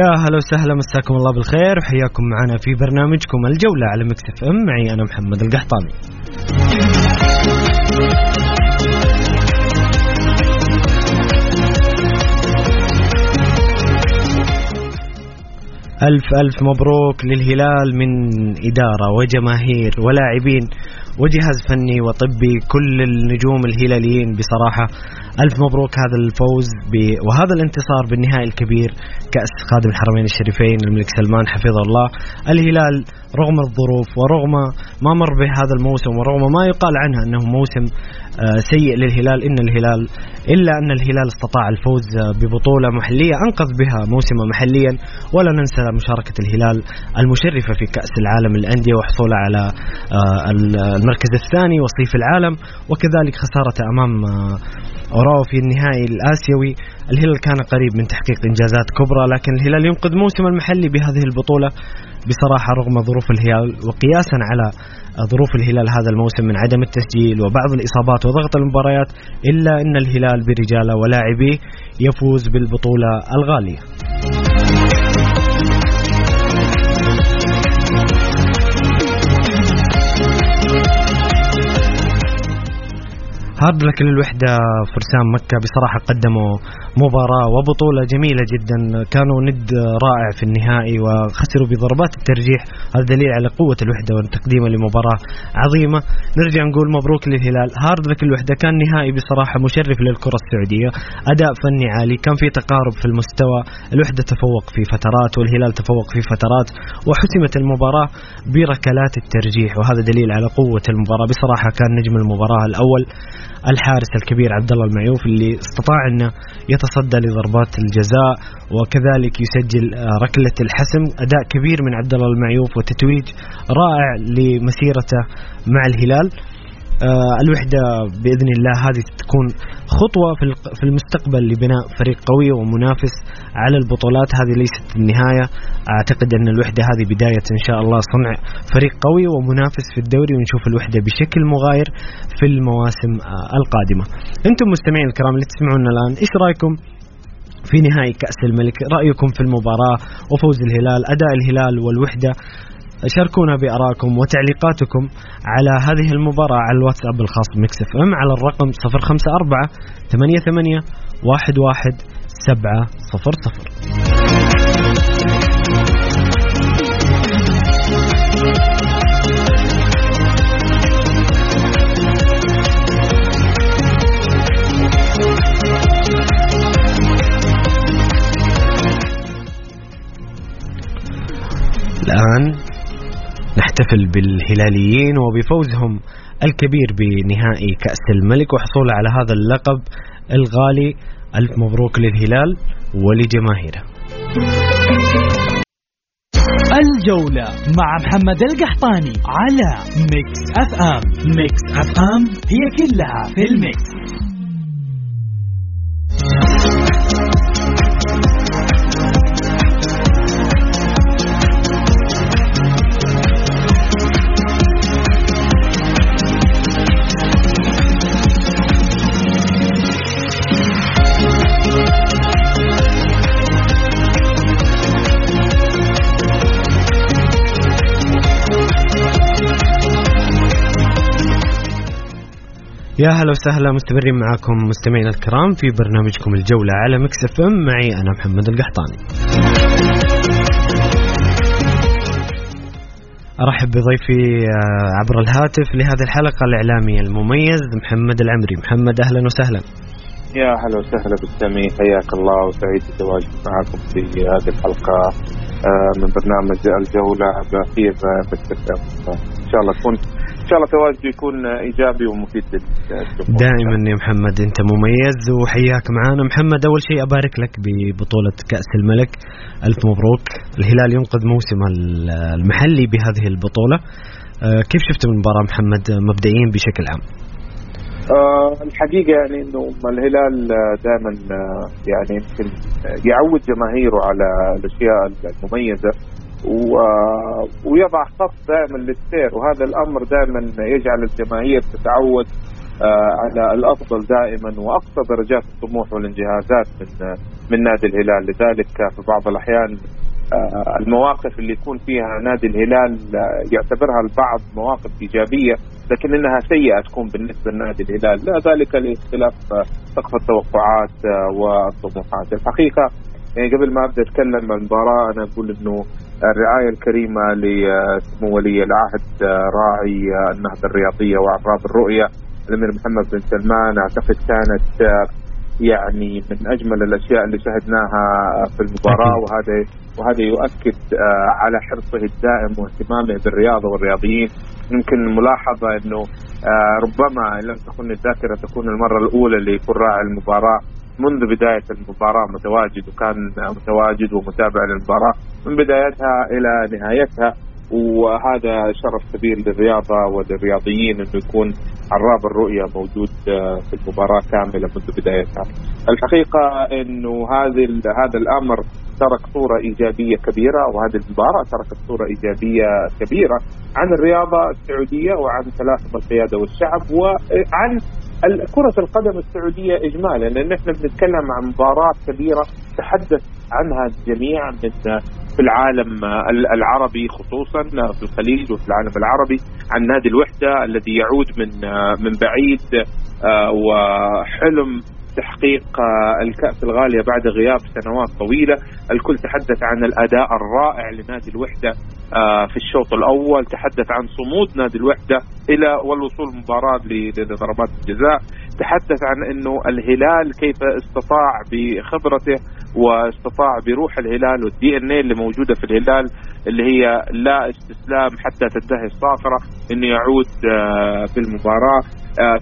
يا هلا وسهلا مساكم الله بالخير. وحياكم معنا في برنامجكم الجولة على مكتف ام. معي أنا محمد القحطاني. ألف ألف مبروك للهلال من إدارة وجماهير ولاعبين وجهاز فني وطبي كل النجوم الهلاليين بصراحة. ألف مبروك. هذا الفوز ب... وهذا الانتصار بالنهائي الكبير كأس خادم الحرمين الشريفين الملك سلمان حفظه الله. الهلال رغم الظروف ورغم ما مر به هذا الموسم ورغم ما يقال عنه أنه موسم آه، سيء للهلال إن الهلال إلا أن الهلال استطاع الفوز آه، ببطولة محلية أنقذ بها موسمه محليا. ولا ننسى مشاركة الهلال المشرفة في كأس العالم للأندية وحصوله على آه، المركز الثاني وصيف العالم. وكذلك خسارته أمام أوراوا في النهائي الآسيوي. الهلال كان قريب من تحقيق إنجازات كبرى لكن الهلال ينقذ موسم المحلي بهذه البطولة. بصراحة رغم ظروف الهلال وقياسا على ظروف الهلال هذا الموسم من عدم التسجيل وبعض الإصابات وضغط المباريات إلا أن الهلال برجاله ولاعبيه يفوز بالبطولة الغالية. hard luck للوحدة فرسان مكة بصراحة قدموا مباراة وبطولة جميلة جدا. كانوا ند رائع في النهائي وخسروا بضربات الترجيح. هذا دليل على قوة الوحدة وتقديمه لمباراة عظيمة. نرجع نقول مبروك للهلال. hard luck الوحدة. كان نهائي بصراحة مشرف للكرة السعودية. أداء فني عالي. كان في تقارب في المستوى. الوحدة تفوق في فترات والهلال تفوق في فترات وحسمت المباراة بركلات الترجيح. وهذا دليل على قوة المباراة. بصراحة كان نجم المباراة الأول. الحارس الكبير عبد الله المعيوف اللي استطاع انه يتصدى لضربات الجزاء وكذلك يسجل آه، ركلة الحسم. أداء كبير من عبد الله المعيوف وتتويج رائع لمسيرته مع الهلال. آه، الوحدة بإذن الله هذه تكون خطوة في المستقبل لبناء فريق قوي ومنافس على البطولات. هذه ليست النهاية. أعتقد أن الوحدة هذه بداية إن شاء الله. صنع فريق قوي ومنافس في الدوري ونشوف الوحدة بشكل مغاير في المواسم آه، القادمة. أنتم مستمعين الكرام اللي تسمعونا الآن إيش رأيكم في نهائي كأس الملك؟ رأيكم في المباراة وفوز الهلال أداء الهلال والوحدة شاركونا بارائكم وتعليقاتكم على هذه المباراة على الواتساب الخاص بمكس إف إم على الرقم 054 88 11 700 الآن نحتفل بالهلاليين وبفوزهم الكبير بنهائي كأس الملك. وحصوله على هذا اللقب الغالي. ألف مبروك للهلال ولجماهيره. الجولة مع محمد القحطاني على Mix FM. Mix FM هي كلها في ال mix. يا هلا وسهلا مستمرين معاكم مستمعينا الكرام في برنامجكم الجولة على Mix FM. معي أنا محمد القحطاني. أرحب بضيفي آه، عبر الهاتف لهذه الحلقة الإعلامي المميز محمد العمري. محمد أهلا وسهلا. يا هلا وسهلا بالسمي. حياك الله وسعيد بتواجدي معكم في هذه الحلقة آه، من برنامج الجولة بأخير إن شاء الله تكون إن شاء الله تواجده يكون إيجابي ومفيد للجمهور دائما يا محمد أنت مميز وحياك معنا محمد أول شيء أبارك لك ببطولة كأس الملك. ألف مبروك. الهلال ينقذ موسم المحلي بهذه البطولة. آه، كيف شفت المباراة محمد؟ مبدئيا بشكل عام. أه الحقيقة يعني إنه الهلال دائما آه، يعني يمكن يعود جماهيره على الأشياء المميزة. ويضع خط دائما للسير. وهذا الأمر دائما يجعل الجماهير تتعود آه، على الأفضل دائما وأقصى درجات الطموح والانجازات من من نادي الهلال. لذلك في بعض الأحيان آه، المواقف اللي يكون فيها نادي الهلال آه، يعتبرها البعض مواقف إيجابية لكن إنها سيئة تكون بالنسبة لنادي الهلال. لا ذلك لاختلاف سقف التوقعات والطموحات. الحقيقة يعني قبل ما أبدأ أتكلم عن المباراة أنا أقول إنه الرعاية الكريمة لسمو ولي العهد راعي النهضة الرياضية واعراب الرؤية. الأمير محمد بن سلمان أعتقد كانت يعني من أجمل الأشياء اللي شهدناها في المباراة. وهذا وهذا يؤكد على حرصه الدائم واهتمامه بالرياضة والرياضيين. يمكن الملاحظة إنه ربما ان لم تكن الذاكرة تكون المرة الأولى اللي يكون راعي المباراة. منذ بداية المباراة متواجد وكان متواجد ومتابع للمباراة من بدايتها إلى نهايتها. وهذا شرف كبير للرياضة وللرياضيين أنه يكون عراب الرؤية موجود في المباراة كاملة منذ بدايتها. الحقيقة أنه هذه هذا الأمر ترك صورة إيجابية كبيرة وهذه المباراة تركت صورة إيجابية كبيرة عن الرياضة السعودية وعن تلاحم القيادة والشعب وعن كرة القدم السعودية إجمالا لأن إحنا بنتكلم عن مباراة كبيرة تحدث عنها الجميع من في العالم العربي خصوصا في الخليج وفي العالم العربي عن نادي الوحدة الذي يعود من من بعيد آه، وحلم تحقيق آه، الكأس الغالية بعد غياب سنوات طويلة. الكل تحدث عن الأداء الرائع لنادي الوحدة آه، في الشوط الأول. تحدث عن صمود نادي الوحدة إلى والوصول مباراة لضربات الجزاء. تحدث عن أنه الهلال كيف استطاع بخبرته واستطاع بروح الهلال والدي إن اي اللي موجودة في الهلال اللي هي لا استسلام حتى تنتهي الصافرة. إنه يعود آه، في المباراة.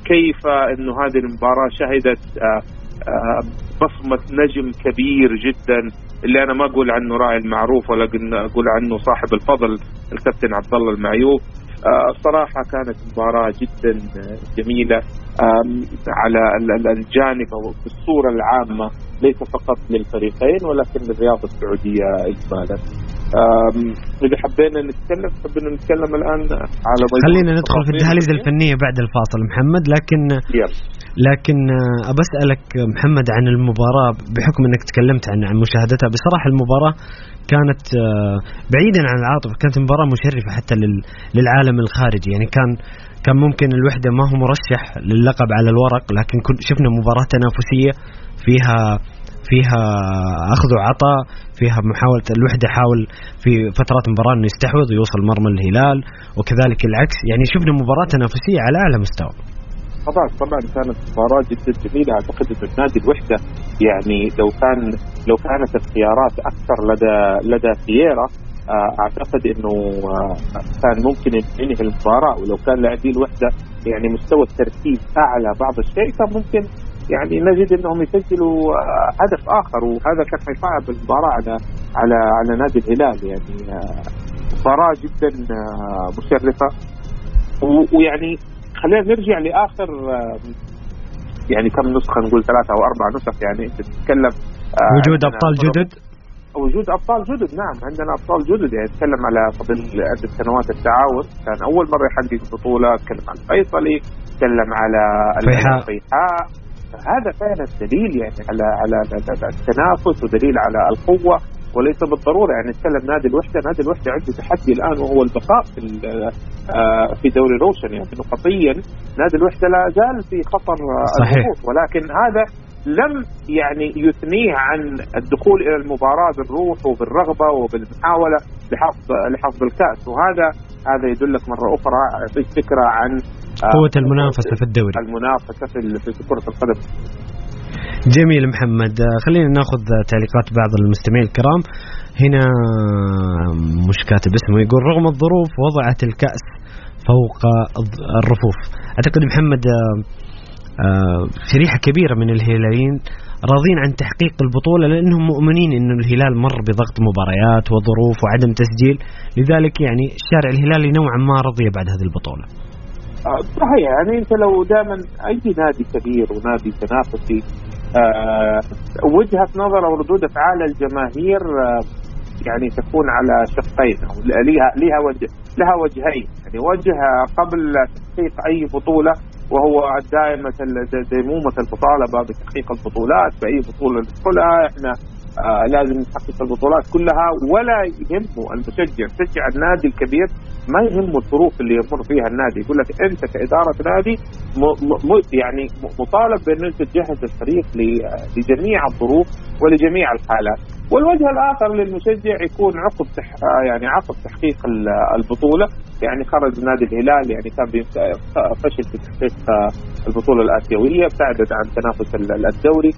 كيف إنه هذه المباراة شهدت آه، آه، بصمة نجم كبير جدا اللي أنا ما أقول عنه راعي المعروف ولا أقول عنه صاحب الفضل الكابتن عبد الله المعيوف صراحة كانت مباراة جدا جميلة على الجانب أو في الصورة العامة ليس فقط للفريقين ولكن للرياضه السعودية اجمالا. إذا حبينا نتكلم حبينا نتكلم الآن على خلينا ندخل في الدهاليز الفنية بعد الفاصل محمد لكن يلا. لكن أبى أسألك محمد عن المباراة بحكم إنك تكلمت عن عن مشاهدتها بصراحة المباراة كانت آه، بعيدا عن العاطفة كانت مباراة مشرفة حتى للعالم الخارجي. يعني كان كان ممكن الوحدة ما هو مرشح للقب على الورق لكن شفنا مباراة تنافسية فيها فيها أخذ وعطاء فيها محاولة الوحدة حاول في فترات المباراه إنه يستحوذ ويوصل مرمى الهلال وكذلك العكس. يعني شفنا مباراة تنافسية على أعلى مستوى. طبعا طبعا كانت مباراة جدا جميلة. أعتقد انه نادي الوحدة يعني لو كان لو كانت الخيارات أكثر لدى لدى فييرا آه، أعتقد إنه آه، كان ممكن ينهي المباراة. ولو كان لاعبي الوحدة يعني مستوى التركيز أعلى بعض الشيء كان ممكن يعني نجد أنهم يسجلوا آه، هدف آخر وهذا كان حيصعب المباراة على على على نادي الهلال. يعني مباراة جدا مشرفة. ويعني خلينا نرجع لآخر يعني كم نسخة نقول ثلاثة أو أربع نسخ يعني انت تتكلم وجود أبطال جدد؟ وجود أبطال جدد نعم عندنا أبطال جدد. يعني نتكلم على قبل عدة سنوات التعاون. كان أول مرة يحقق بطولة تكلم عن الفيصلي تكلم على الفيحاء هذا فعلا دليل يعني على على التنافس ودليل على القوة وليس بالضرورة يعني نتكلم نادي الوحدة، نادي الوحدة عنده تحدي الآن وهو البقاء في آه، في دوري روشن يعني. نقطيا نادي الوحدة لا زال في خطر الهبوط ولكن هذا لم يعني يثنيه عن الدخول إلى المباراة بالروح وبالرغبة وبالمحاولة لحفظ لحفظ الكأس. وهذا هذا يدلك مرة أخرى فكرة عن قوة المنافسة في الدوري. المنافسة في كرة القدم. جميل محمد. خلينا ناخذ تعليقات بعض المستمعين الكرام. هنا مش كاتب اسمه يقول رغم الظروف وضعت الكأس فوق الرفوف. أعتقد محمد آه، شريحة كبيرة من الهلاليين راضين عن تحقيق البطولة لأنهم مؤمنين أن الهلال مر بضغط مباريات وظروف وعدم تسجيل. لذلك يعني الشارع الهلالي نوعا ما رضي بعد هذه البطولة. آه، صحيح يعني انت لو دائما أي نادي كبير ونادي تنافسي آه، وجهة نظر أو ردود أفعال الجماهير آه، يعني تكون على شقين أو لها لها وجه لها وجهين يعني وجه قبل تحقيق أي بطولة وهو دائما ديمومه المطالبه بتحقيق البطولات بأي بطولة ندخلها إحنا آه لازم نحقق البطولات كلها ولا يهمه المشجع مشجع النادي الكبير ما يهمه الظروف اللي يمر فيها النادي. يقول لك أنت كإدارة نادي يعني مطالب بأن أنت تجهز الفريق لجميع الظروف ولجميع الحالات. والوجه الآخر للمشجع يكون عقب تح يعني عقب تحقيق البطولة. يعني خرج نادي الهلال يعني كان فشل في تحقيق البطولة الآسيوية ابتعدت عن تنافس الدوري.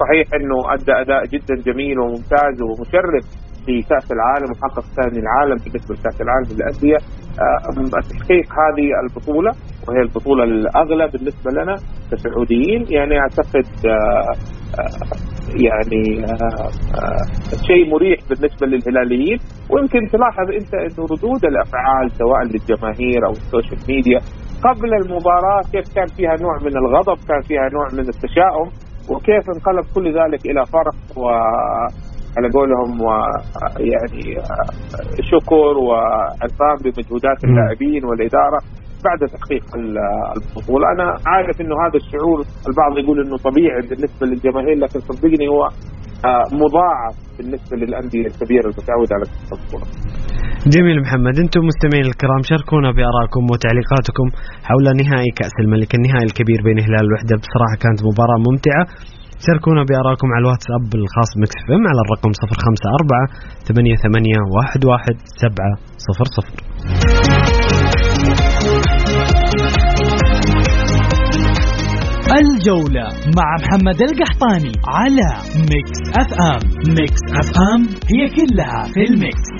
صحيح إنه أدى أداء جدا جميل وممتاز ومشرف. في كأس العالم وحقق ثاني العالم بالنسبة لكاس العالم للأندية. تحقيق هذه البطولة وهي البطولة الأغلى بالنسبة لنا كسعوديين. يعني أعتقد يعني شيء مريح بالنسبة للهلاليين. ويمكن تلاحظ أنت انه ردود الأفعال سواء للجماهير أو ال social media قبل المباراة كيف كان فيها نوع من الغضب كان فيها نوع من التشاؤم وكيف انقلب كل ذلك إلى فرح و على قولهم يعني شكر وعرفان بمجهودات اللاعبين والإدارة بعد تحقيق البطولة، أنا عارف إنه هذا الشعور البعض يقول إنه طبيعي بالنسبة للجماهير لكن صدقني هو آه، مضاعف بالنسبة للأندية الكبيرة المتعودة على البطولة. جميل محمد أنتم مستمعين الكرام شاركونا بارائكم وتعليقاتكم حول نهائي كأس الملك النهائي الكبير بين هلال الوحدة. بصراحة كانت مباراة ممتعة. شاركونا بارائكم على الواتساب الخاص Mix FM على الرقم 054 88 11 700 الجولة مع محمد القحطاني على Mix FM. Mix FM هي كلها في ال mix.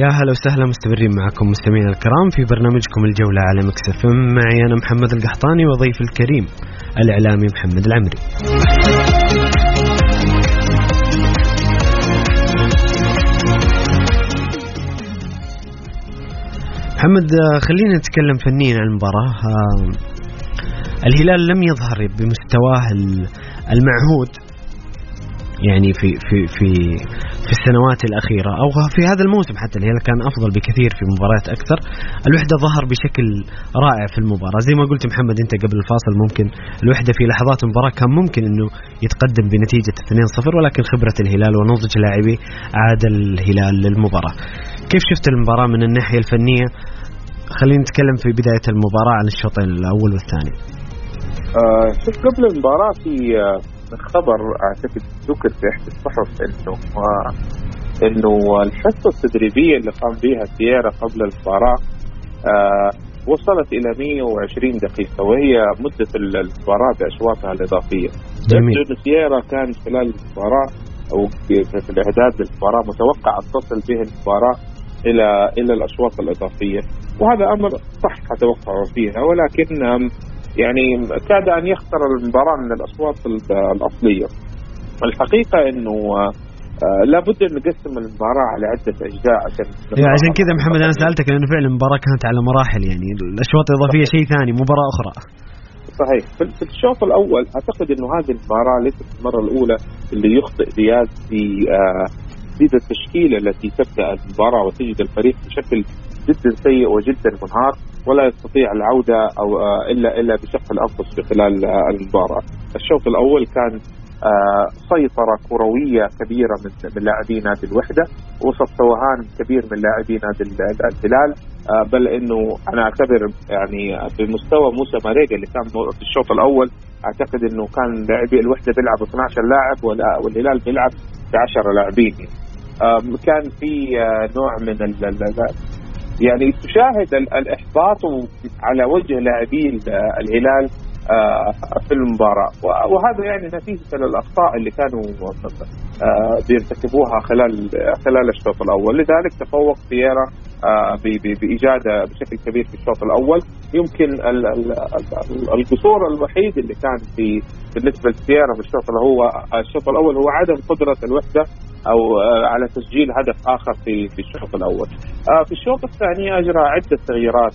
يا هلا وسهلا مستمرين معكم مستمعينا الكرام في برنامجكم الجولة على مكسف معي أنا محمد القحطاني وضيف الكريم الإعلامي محمد العمري. محمد خلينا نتكلم فنيا عن المباراة. الهلال لم يظهر بمستواه المعهود. يعني في في في في السنوات الأخيرة أو في هذا الموسم حتى الهلال كان أفضل بكثير في مباريات أكثر. الوحدة ظهر بشكل رائع في المباراة. زي ما قلت محمد أنت قبل الفاصل ممكن الوحدة في لحظات المباراة كان ممكن أنه يتقدم بنتيجة 2-0 ولكن خبرة الهلال ونضج لاعبيه عاد الهلال للمباراة. كيف شفت المباراة من الناحية الفنية؟ خلينا نتكلم في بداية المباراة عن الشوطين الأول والثاني. آه شوف قبل المباراة في آه خبر أعتقد ذكر في إحدى الصحف إنه إنه الحصة التدريبية اللي قام بها سيارة قبل المباراه آه وصلت إلى 120 دقيقة وهي مدة المباراه بأشواطها الإضافية. جميل. لأنه سيارة كان خلال المباراه أو في الإعداد للمباراه متوقع أن تصل به المباراه إلى إلى الأشواط الإضافية وهذا أمر صح أتوقع فيها ولكن يعني كاد أن يخسر المباراة من الأصوات الأصلية. الحقيقة إنه آه لابد أن نقسم المباراة على عدة أجزاء عشان يعني عشان كذا محمد أنا سألتك لأنه فعلا المباراة كانت على مراحل يعني الأشواط الإضافية شيء ثاني مباراة أخرى. صحيح. في الشوط الأول أعتقد إنه هذه المباراة ليست المرة الأولى اللي يخطئ دياز في تحديد آه التشكيلة التي تبدأ المباراة وتجد الفريق بشكل جدا سيء وجدا منهار. ولا يستطيع العودة أو آه إلا إلا بشق الأنفس في خلال آه المباراة. الشوط الأول كان آه، سيطرة كروية كبيرة من من لاعبي نادي الوحدة. وسط توهان كبير من لاعبي نادي الهلال. بل إنه أنا أعتبر يعني بمستوى موسى ماريجا اللي كان في الشوط الأول أعتقد إنه كان لاعبي الوحدة بيلعب 12 لاعب والهلال بيلعب ب 10 لاعبين كان في نوع من يعني تشاهد الإحباط على وجه لاعبي الهلال في المباراة. وهذا يعني نتيجة الأخطاء اللي كانوا آه، بيرتكبوها خلال خلال الشوط الأول. لذلك تفوق سييرا آه، باجاده بشكل كبير في الشوط الأول. يمكن القصور الوحيد اللي كان في بالنسبة لسييرا في الشوط اللي هو الشوط الأول هو عدم قدرة الوحدة أو على تسجيل هدف آخر في في الشوط الأول. في الشوط الثاني أجرى عدة تغييرات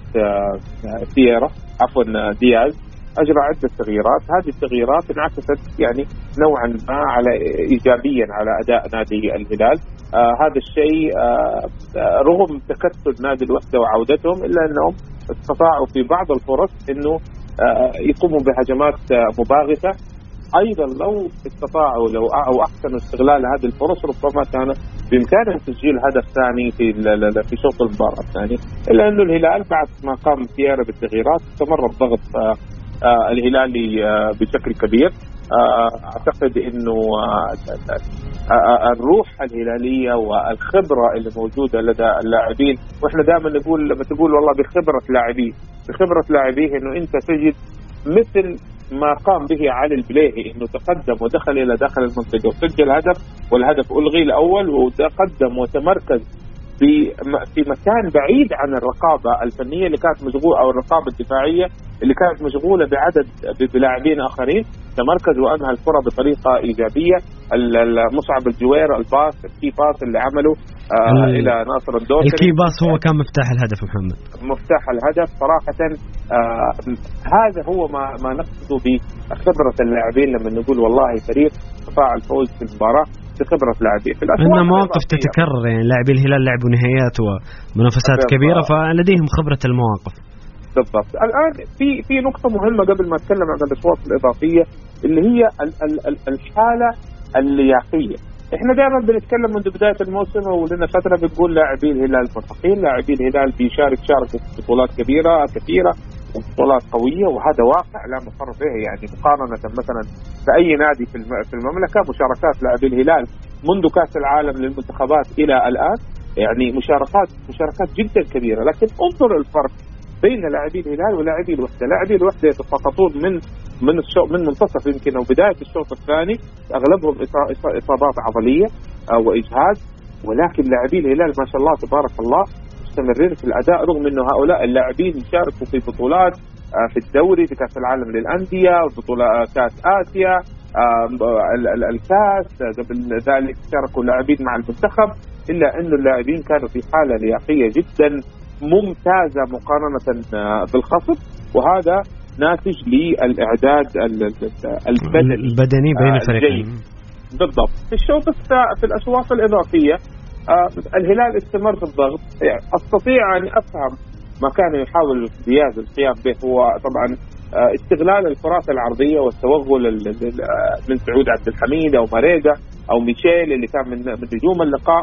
سييرا عفوا دياز. أجرى عدة تغييرات، هذه التغييرات انعكست يعني نوعا ما على ايجابيا على أداء نادي الهلال، آه هذا الشيء آه, آه، رغم تكتل نادي الوحدة وعودتهم إلا أنهم استطاعوا في بعض الفرص إنه آه يقوموا بهجمات آه مباغتة. أيضا لو استطاعوا لو أو أحسنوا استغلال هذه الفرص ربما كان بإمكانهم تسجيل هدف ثاني في في شوط المباراة الثاني. إلا انه الهلال بعد ما قام سيارة بالتغييرات استمر الضغط آه، آه، الهلالي آه، بشكل كبير. آه، أعتقد إنه الروح الهلالية والخبرة اللي موجودة لدى اللاعبين وإحنا دائما نقول لما تقول والله بخبرة لاعبيه بخبرة لاعبيه إنه أنت تجد مثل ما قام به علي البليهي إنه تقدم ودخل إلى داخل المنطقة وسجل هدف والهدف ألغي الأول وتقدم وتمركز في في مكان بعيد عن الرقابة الفنية اللي كانت مشغولة أو الرقابة الدفاعية اللي كانت مشغولة بعدد بلاعبين آخرين. تمركز وأنهى الكرة بطريقة إيجابية. مصعب الجوير ال pass ال key pass اللي عمله آه إلى ناصر الدوسري. ال key pass هو كان مفتاح الهدف محمد. مفتاح الهدف صراحة آه هذا هو ما ما نقصده بخبرة اللاعبين لما نقول والله فريق استطاع الفوز في المباراة. بخبرة لاعبين في إن مواقف تتكرر يعني لاعبي الهلال لعبوا نهائيات ومنافسات كبيرة فلديهم خبرة المواقف. بالضبط. الآن في في نقطة مهمة قبل ما أتكلم عن الاشواط الإضافية اللي هي الحالة اللياقيه إحنا دائما بنتكلم منذ بداية الموسم ولنا فترة بنقول لاعبي الهلال مرتقين لاعبي الهلال بيشارك شارك في بطولات كبيرة كثيرة. وبطولات قوية وهذا واقع لا مفر به. يعني مقارنة مثلا بأي نادي في المملكة مشاركات لاعبي الهلال منذ كأس العالم للمنتخبات إلى الآن يعني مشاركات مشاركات جدا كبيرة. لكن انظر الفرق بين لاعبي الهلال ولاعبي الوحدة، لاعبي الوحدة يتساقطون من من الشوط من منتصف يمكن أو بداية الشوط الثاني. أغلبهم إصابات عضلية واجهاد ولكن لاعبي الهلال ما شاء الله تبارك الله مستمرين في الأداء رغم إنه هؤلاء اللاعبين يشاركوا في بطولات آه، في الدوري في كأس العالم للأندية بطولة آه، كأس آسيا الكأس قبل ذلك شاركوا لاعبين مع المنتخب. إلا انه اللاعبين كانوا في حالة لياقية جدا ممتازة مقارنة آه، بالخصم. وهذا ناتج للإعداد البدني البدني بين الفريقين. بالضبط. في الشوط في الأشواط الإضافية آه الهلال استمر في الضغط. يعني أستطيع أن أفهم ما كان يحاول دياز القيام به. هو طبعا آه استغلال الكرات العرضية والتوغل من سعود عبد الحميد أو ماريجا أو ميشيل اللي كان من من نجوم اللقاء.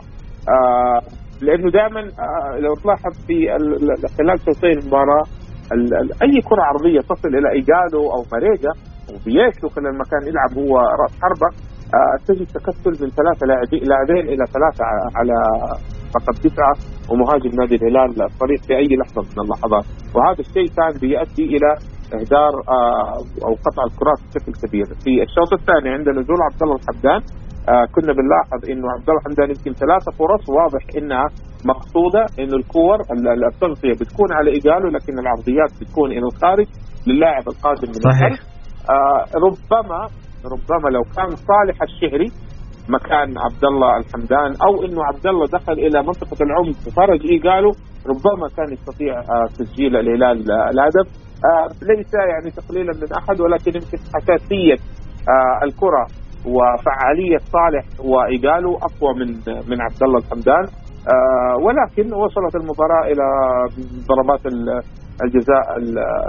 آه لأنه دائما آه لو تلاحظ في خلال شوطين المباراة أي كرة عرضية تصل إلى ايغالو أو ماريجا وبيشو خلال ما كان يلعب هو رأس حربة. آه، تجد تكتل من ثلاثة لاعبين إلى ثلاثة على رقم تسعه ومهاجم نادي الهلال الطريق في أي لحظة من اللحظات. وهذا الشيء كان بيؤدي إلى إهدار آه، أو قطع الكرات بشكل كبير. في الشوط الثاني عند نزول عبد الله الحمدان آه كنا بنلاحظ إنه عبد الله الحمدان يمكن ثلاثة فرص واضح إنها مقصودة إنه الكور التغطية بتكون على إيجاله لكن العرضيات بتكون إلى الخارج للاعب القادم من صحيح. آه ربما ربما لو كان صالح الشهري مكان عبد الله الحمدان أو إنه عبد الله دخل إلى منطقة العمق وخرج ايجاله ربما كان يستطيع آه، تسجيل الهلال الهدف. ليس يعني تقليلا من أحد ولكن يمكن حساسية الكرة وفعالية صالح وايجالو أقوى من من عبد الله الحمدان ولكن وصلت المباراة إلى ضربات الجزاء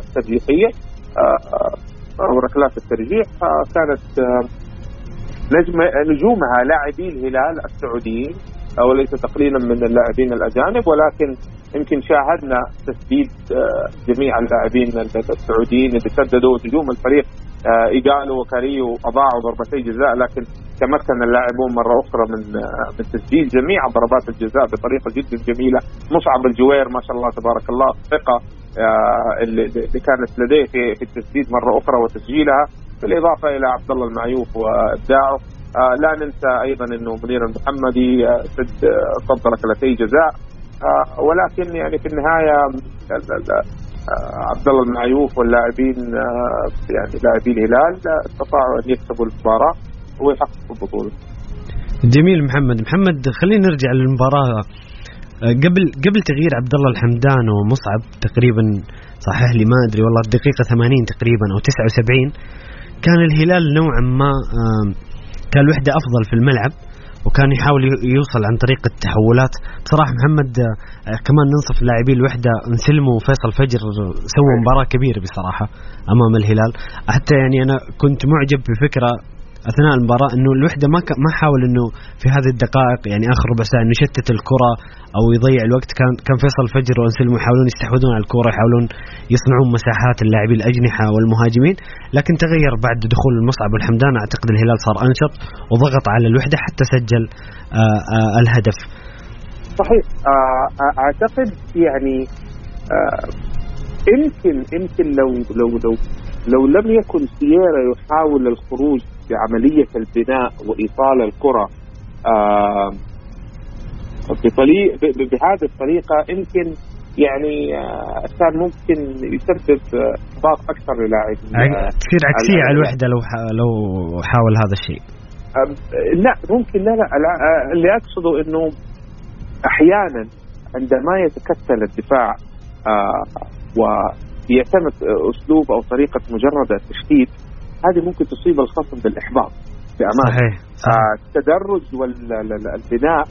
الترجيحيه أو ركلات الترجيح كانت نجم نجومها لاعبي الهلال السعوديين وليس تقليلا من اللاعبين الأجانب ولكن يمكن شاهدنا تسديد آه، جميع اللاعبين السعوديين اللي سددوا نجوم الفريق آه، إيجالو وكاريو أضاعوا ضربتي جزاء لكن تمكن اللاعبون مرة أخرى من آه، من تسجيل جميع ضربات الجزاء بطريقة جدا جميلة. مصعب الجوير ما شاء الله تبارك الله ثقة اللي كانت لديه في في التسديد مرة أخرى وتسجيلها بالإضافة إلى عبد الله المعيوف وإبداعه. آه لا ننسى أيضا إنه منير المحمدي آه سد آه صد ركلتي جزاء. آه ولكن يعني في النهاية آه، عبد الله المعيوف واللاعبين آه، يعني لاعبي الهلال آه، استطاعوا أن يكسبوا المباراة ويحققوا البطولة. جميل محمد، محمد خلينا نرجع للمباراة. قبل قبل تغيير عبد الله الحمدان ومصعب تقريبا صحح لي ما أدري والله الدقيقة 80 تقريبا أو 79 كان الهلال نوعا ما كان الوحدة أفضل في الملعب وكان يحاول يوصل عن طريق التحولات. بصراحة محمد آه، كمان ننصف لاعبي الوحدة انسلم وفيصل فجر سووا مباراة كبيرة بصراحة أمام الهلال. حتى يعني أنا كنت معجب بفكرة أثناء المباراة إنه الوحدة ما ما حاول إنه في هذه الدقائق يعني آخر ربع ساعه انه يشتت الكرة أو يضيع الوقت. كان كان فيصل فجر وانسلمو يحاولون يستحوذون على الكرة يحاولون يصنعون مساحات اللاعبين الأجنحة والمهاجمين لكن تغير بعد دخول المصعب والحمدان أعتقد الهلال صار أنشط وضغط على الوحدة حتى سجل آآ آه، آآ آه، الهدف. صحيح. آه، أعتقد يعني يمكن يمكن لو لو لو لو لم يكن سييرا يحاول الخروج بعملية البناء وإيصال الكرة. آه بهذه الطريقة يمكن يعني آه كان ممكن يسبب إحباط أكثر للاعبين آه، تصير عكسية على الوحدة لو لو حاول هذا الشيء. لا ممكن لا لا آه، اللي أقصده إنه أحيانا عندما يتكتل الدفاع آه ويعتمد أسلوب أو طريقة مجرد التشتيت هذه ممكن تصيب الخصم بالإحباط بأمانة. صحيح, صحيح. آه التدرج والبناء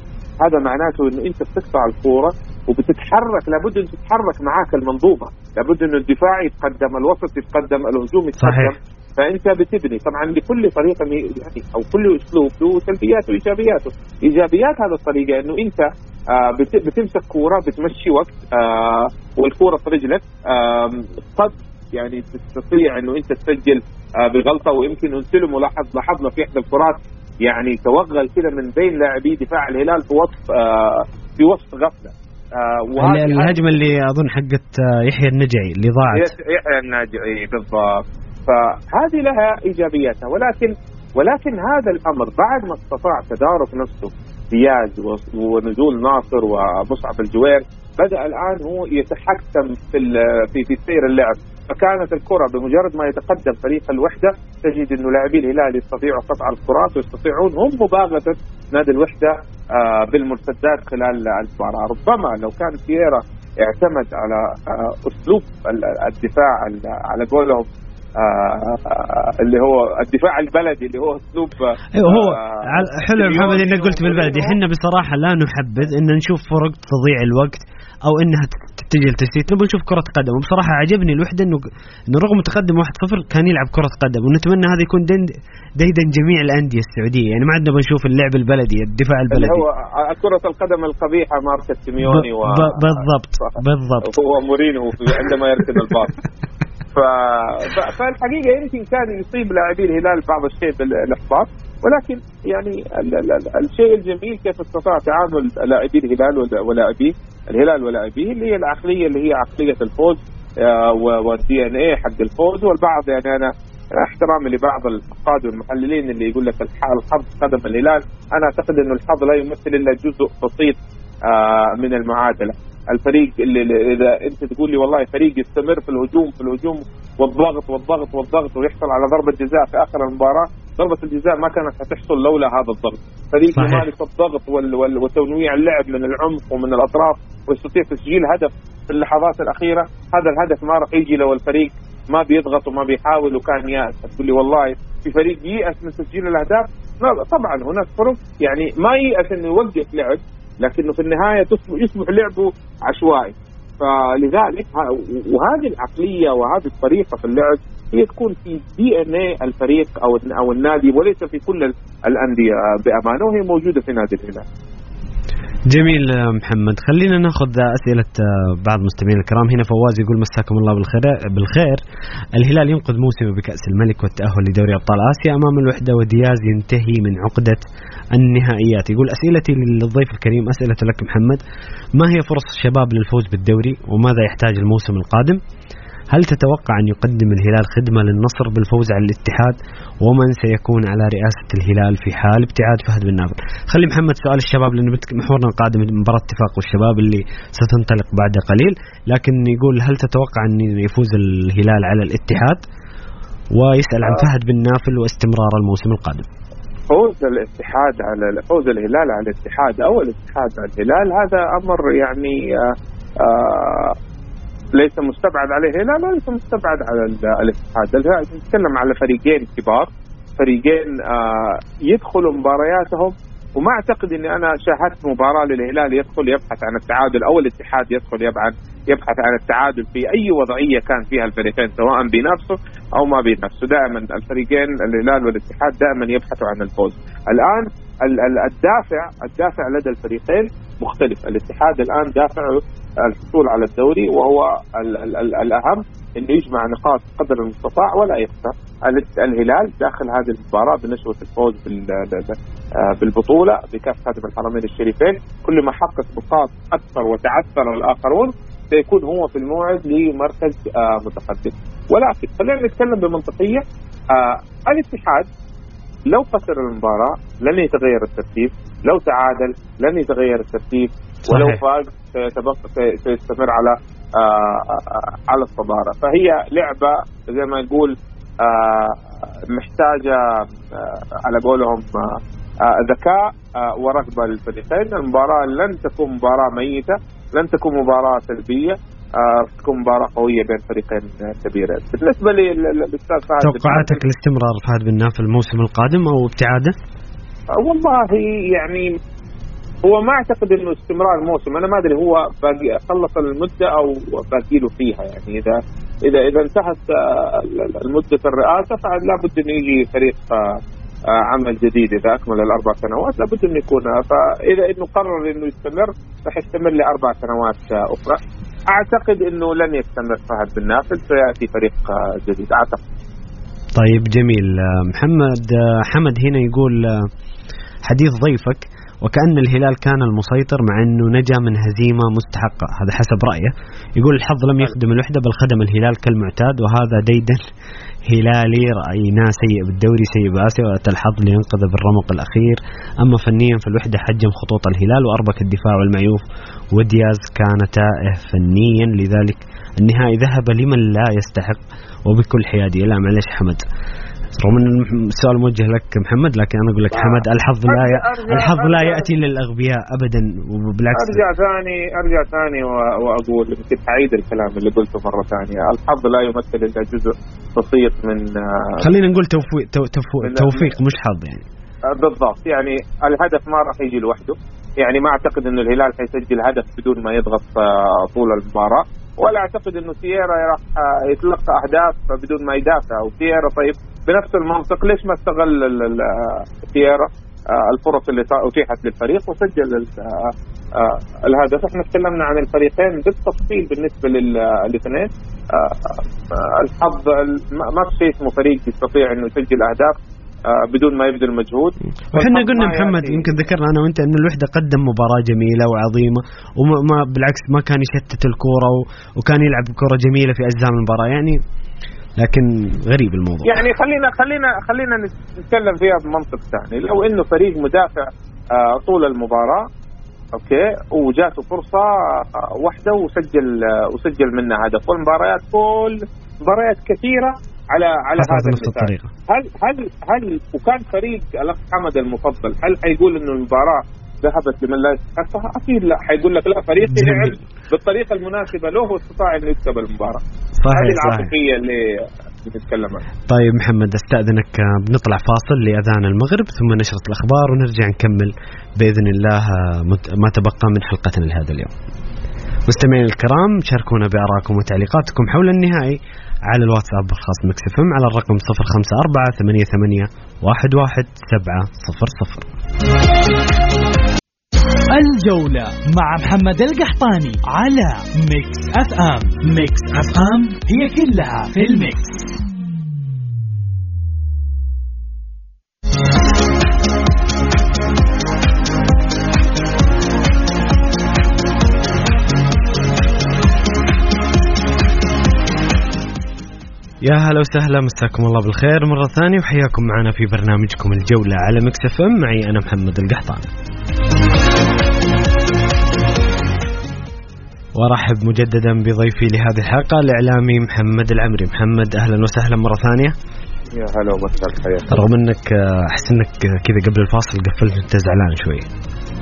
هذا معناته إنه أنت بتقطع الكورة وبتتحرك. لابد أن تتحرك معاك المنظومة. لابد انه الدفاع يتقدم الوسط يتقدم الهجوم يتقدم. صحيح. فأنت بتبني. طبعا لكل طريقه يعني أو كل أسلوب له سلبياته وإيجابياته. إيجابيات هذه الطريقة إنه أنت آه بتمسك كورة بتمشي وقت آه والكورة في رجلك آه قد يعني تستطيع إنه أنت تسجل آه، بغلطه ويمكن انسلم ولاحظ لاحظنا في إحدى الكرات يعني توغل كذا من بين لاعبي دفاع الهلال في وسط آه، في وسط غفلة. آه الهجمة اللي أظن حقت يحيى النجعي اللي ضاعت. يحيى النجعي بالضبط. فهذه لها ايجابياتها ولكن ولكن هذا الأمر بعد ما استطاع تدارك نفسه دياز ونزول ناصر ومصعب الجوير بدأ الآن هو يتحكم في في في سير اللعب. فكانت الكرة بمجرد ما يتقدم فريق الوحدة تجد إنه لاعبي الهلال يستطيعوا قطع الكرات ويستطيعون هم مباغتة نادي الوحدة آه، بالمرتدات خلال المباراة. ربما لو كان سييرا اعتمد على آه، أسلوب الدفاع على قولهم آه اللي هو الدفاع البلدي اللي هو أسلوب أيوه هو حلو محمد إنك قلت بالبلدي. إحنا بصراحة لا نحبذ إن نشوف فرق تضيع الوقت أو إنها تتجه للتسديد نبغى نشوف كرة قدم. وبصراحة عجبني الوحدة إنه إنه رغم تقدم 1-0 كان يلعب كرة قدم. ونتمنى هذا يكون ديدا جميع الأندية السعودية. يعني ما عندنا بنشوف اللعب البلدي الدفاع البلدي. هو كرة القدم القبيحة ماركه سيميوني و... بالضبط بالضبط. هو مورينو عندما يركن الباص. ف... فالحقيقة يمكن كان يصيب لاعبي الهلال بعض الشيء بالإحباط. ولكن يعني ال... ال... الشيء الجميل كيف استطاع تعامل لاعبي الهلال ولاعبي الهلال ولاعبيه اللي هي العقلية اللي هي عقلية الفوز آه، والدي إن اي حق الفوز والبعض يعني أنا احترامي لبعض النقاد والمحللين اللي يقول لك الحظ قدم الهلال. أنا أعتقد إنه الحظ لا يمثل إلا جزء بسيط آه، من المعادلة. الفريق اللي إذا أنت تقول لي والله فريق يستمر في الهجوم في الهجوم والضغط والضغط والضغط ويحصل على ضربة جزاء في آخر المباراة ضربة الجزاء ما كانت حتحصل لولا هذا الضغط. فريق يمارس الضغط وال وال وتنويع اللعب من العمق ومن الأطراف ويستطيع تسجيل هدف في اللحظات الأخيرة. هذا الهدف ما راح يجي لو الفريق ما بيضغط وما بيحاول وكان يأس. تقول لي والله في فريق ييأس من تسجيل الأهداف. لا طبعا هناك فرق. يعني ما ييأس إنه يوقف لعب لكنه في النهاية يصبح لعبه عشوائي. فلذلك وهذه العقلية وهذه الطريقة في اللعب هي تكون في دي ان اي الفريق أو أو النادي وليس في كل الأندية بأمانة وهي موجودة في نادي الهلال. جميل محمد. خلينا ناخذ أسئلة بعض المستمعين الكرام. هنا فواز يقول مساكم الله بالخير بالخير. الهلال ينقذ موسمه بكأس الملك والتأهل لدوري أبطال آسيا أمام الوحدة ودياز ينتهي من عقدة النهائيات. يقول أسئلتي للضيف الكريم أسئلة لك محمد. ما هي فرص الشباب للفوز بالدوري وماذا يحتاج الموسم القادم؟ هل تتوقع أن يقدم الهلال خدمة للنصر بالفوز على الاتحاد؟ ومن سيكون على رئاسة الهلال في حال ابتعاد فهد بن نافل خلي محمد سؤال الشباب لأنه محورنا القادم مباراة اتفاق والشباب اللي ستنطلق بعد قليل لكن يقول هل تتوقع أن يفوز الهلال على الاتحاد؟ ويسأل عن فهد بن نافل واستمرار الموسم القادم. فوز الاتحاد على فوز الهلال على الاتحاد أو الاتحاد على الهلال هذا أمر يعني آآ آه، آآ آه، ليس مستبعد عليه. لا ليس مستبعد على الاتحاد. نتكلم على فريقين كبار فريقين آه يدخلوا مبارياتهم. وما أعتقد إني أنا شاهدت مباراة للهلال يدخل يبحث عن التعادل أو الاتحاد يدخل يبعد يبحث عن التعادل في أي وضعية كان فيها الفريقين سواء بنفسه أو ما بنفسه. دائما الفريقين الهلال والاتحاد دائما يبحثوا عن الفوز. الآن الدافع الدافع لدى الفريقين مختلف. الاتحاد الآن دافعه الحصول على الدوري وهو ال ال ال الأهم إنه يجمع نقاط قدر المستطاع ولا يخسر. الهلال داخل هذه المباراة بنشوة الفوز آه، بالبطولة بكأس خادم الحرمين الشريفين. كل ما حقق نقاط أكثر وتعثر الآخرون سيكون هو في الموعد لمركز آه، متقدم. ولكن خلينا نتكلم بمنطقية. آه، الاتحاد لو خسر المباراة لن يتغير الترتيب. لو تعادل لن يتغير الترتيب ولو فاز سيستمر على آه، آه، على الصدارة. فهي لعبة زي ما نقول آه، محتاجة على قولهم ذكاء ورغبة للفريقين. المباراة لن تكون مباراة ميتة لن تكون مباراة سلبية تكون مباراة قوية بين فريقين كبيرين. بالنسبة للأستاذ فهد توقعاتك لاستمرار فهد بن ناف الموسم القادم أو ابتعاده؟ والله يعني هو ما أعتقد إنه استمرار الموسم. أنا ما أدري هو باقي خلص المدة أو باقي له فيها يعني. إذا إذا إذا انتهت آه، المدة الرئاسة فلا بد إنه يجي فريق آه، آه، عمل جديد. إذا أكمل الأربع سنوات لابد إنه يكون فإذا إنه قرر إنه يستمر راح يستمر لأربع سنوات أخرى. أعتقد إنه لن يستمر فهد بن نافل. سيأتي فريق جديد. أعتقد. طيب جميل. محمد حمد هنا يقول حديث ضيفك وكأن الهلال كان المسيطر مع أنه نجا من هزيمة مستحقة. هذا حسب رأيه. يقول الحظ لم يخدم الوحدة بل خدم الهلال كالمعتاد وهذا ديدن هلالي رأيناه سيء بالدوري سيء بآسيا وأتى الحظ لينقذ بالرمق الأخير. أما فنيا فالوحدة حجم خطوط الهلال وأربك الدفاع والمعيوف. ودياز كان تائه فنيا لذلك النهائي ذهب لمن لا يستحق. وبكل حيادية لا معلش حمد. رغم إن السؤال موجه لك محمد لكن أنا أقول لك آه. حمد الحظ لا ي... الحظ لا يأتي للأغبياء ابدا وبالعكس. أرجع ثاني أرجع ثاني وأقول يمكن اعيد الكلام اللي قلته مرة ثانية. الحظ لا يمثل إلا جزء بسيط من آه، خلينا نقول توفيق توفيق, توفيق مش حظ يعني. آه، بالضبط. يعني الهدف ما راح يجي لوحده. يعني ما أعتقد انه الهلال حيسجل هدف بدون ما يضغط طول المباراة. ولا أعتقد إنه سييرا راح يتلقى أهداف بدون ما يدافع. وسييرا طيب بنفس المنطق ليش ما استغل سييرا آه، الفرص اللي أتيحت للفريق وسجل آه، آه، الهدف. إحنا تكلمنا عن الفريقين بالتفصيل بالنسبة للاثنين الحظ ما في شيء اسمه فريق يستطيع إنه يسجل أهداف بدون ما يبذل مجهود. وحنا قلنا محمد يعني يمكن ذكرنا أنا وأنت إن الوحدة قدم مباراة جميلة وعظيمة وما بالعكس ما كان يشتت الكورة وكان يلعب كره جميلة في أجزاء من المباراة. يعني لكن غريب الموضوع. يعني خلينا خلينا خلينا نتكلم فيها بمنطق ثاني. لو إنه فريق مدافع آه، طول المباراة أوكي وجاته فرصة آه، واحدة وسجل آه، وسجل منها هدف. والمباريات كل مباريات كثيرة على على هذا نفس الطريقة. هل هل هل وكان فريق الأخ حمد المفضل هل حيقول إنه المباراة ذهبت لمن لا يستحقها. أكيد لا حيقول لك لا فريقي لعب بالطريقة المناسبه له واستطاع إنه يكسب المباراة. صحيح هذه العاطفية اللي بنتكلم عنها. طيب محمد أستأذنك آه، بنطلع فاصل لأذان المغرب ثم نشرة الأخبار ونرجع نكمل بإذن الله آه، ما تبقى من حلقتنا لهذا اليوم. مستمعينا الكرام شاركونا بارائكم وتعليقاتكم حول النهائي على الواتساب الخاص Mix FM على الرقم 054 88 11700 الجولة مع محمد القحطاني على Mix FM. Mix FM هي كلها في ال mix. يا هلا وسهلا مساكم الله بالخير مرة ثانية وحياكم معنا في برنامجكم الجولة على Mix FM. معي أنا محمد القحطاني وارحب مجددا بضيفي لهذه الحلقة الإعلامي محمد العمري. محمد أهلا وسهلا مرة ثانية. يا هلا ومساء الخير رغم أنك آه، أحس أنك آه، كذا قبل الفاصل قفلت أنت زعلان شوي.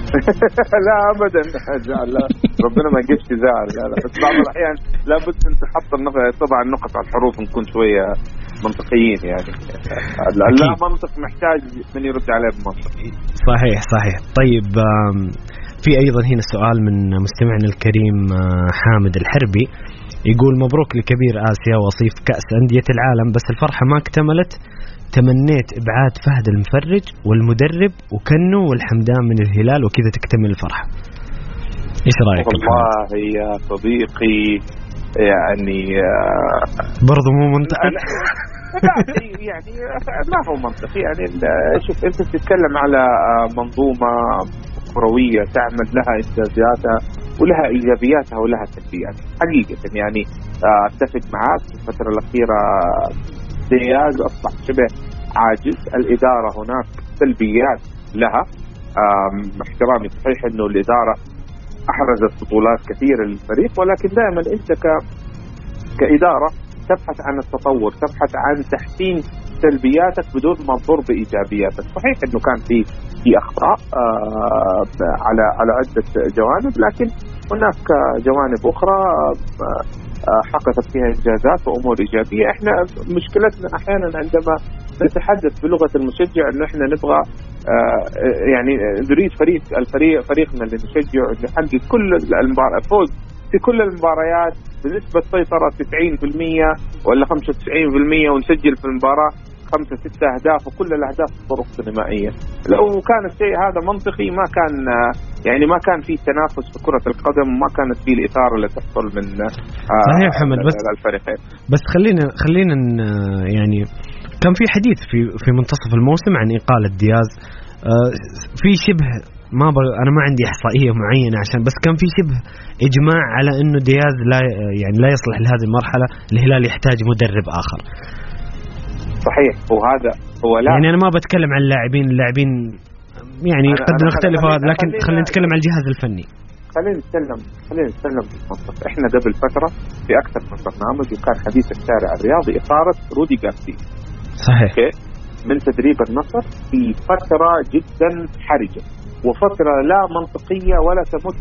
لا ابدا. زعل. لا ربنا ما يجيبش زعل. لا لا. بس بعض الأحيان لابد أن تحط النقط تضع النقط على الحروف نكون شوية منطقيين يعني. لا. منطق محتاج من يرد عليه بمنطق. صحيح صحيح. طيب في أيضا هنا سؤال من مستمعنا الكريم آه، حامد الحربي يقول مبروك لكبير آسيا وصيف كأس أندية العالم بس الفرحة ما اكتملت تمنيت إبعاد فهد المفرج والمدرب وكنو والحمدان من الهلال وكذا تكتمل الفرحة. إيش رأيك؟ والله يا صديقي يعني آه، برضو مو منطقي يعني ما هو منطقي يعني شوف أنت بتتكلم على آه، منظومة كروية تعمل لها انجازاتها ولها إيجابياتها ولها سلبياتها. حقيقة يعني آه، أتفق معك في الفترة الأخيرة دياز أصبح شبه عاجز. الإدارة هناك سلبيات لها. احترامي صحيح إنه الإدارة أحرزت بطولات كثيرة للفريق ولكن دائما أنت ك كإدارة تبحث عن التطور تبحث عن تحسين سلبياتك بدون ما تضر بإيجابياتك. صحيح أنه كان في في أخطاء آه على على عدة جوانب لكن هناك جوانب أخرى آه آه، حققت فيها إنجازات وأمور إيجابية. إحنا مشكلتنا أحيانا عندما نتحدث بلغة المشجع أنه إحنا نبغى يعني نريد فريق الفريق فريقنا اللي نشجعه أنه يحقق كل المباراة فوز في كل المباريات بنسبة سيطرة 90% ولا 95% ونسجل في المباراة. خمسة ستة أهداف وكل الأهداف طرق سينمائية. لو كان الشيء هذا منطقي ما كان يعني ما كان في تنافس في كرة القدم وما كانت في الإثارة اللي تحصل من آه، صحيح محمد، بس- الفريقين. بس خلينا خلينا يعني كان في حديث في في منتصف الموسم عن إقالة دياز. آه، في شبه ما. أنا ما عندي إحصائية معينة عشان بس كان في شبه إجماع على إنه دياز لا يعني لا يصلح لهذه المرحلة الهلال يحتاج مدرب آخر. صحيح. وهذا هو لا. يعني أنا ما بتكلم عن اللاعبين اللاعبين يعني أنا- قد نختلف هذا لكن خلينا- نتكلم عن الجهاز الفني. خلينا نتكلم خلينا نتكلم بالمنطق إحنا قبل فترة في أكثر من برنامج وكان حديث الشارع الرياضي إثارة رودي جارسيا صحيح. أوكي؟ من تدريب النصر في فترة جدا حرجة وفترة لا منطقية ولا تمت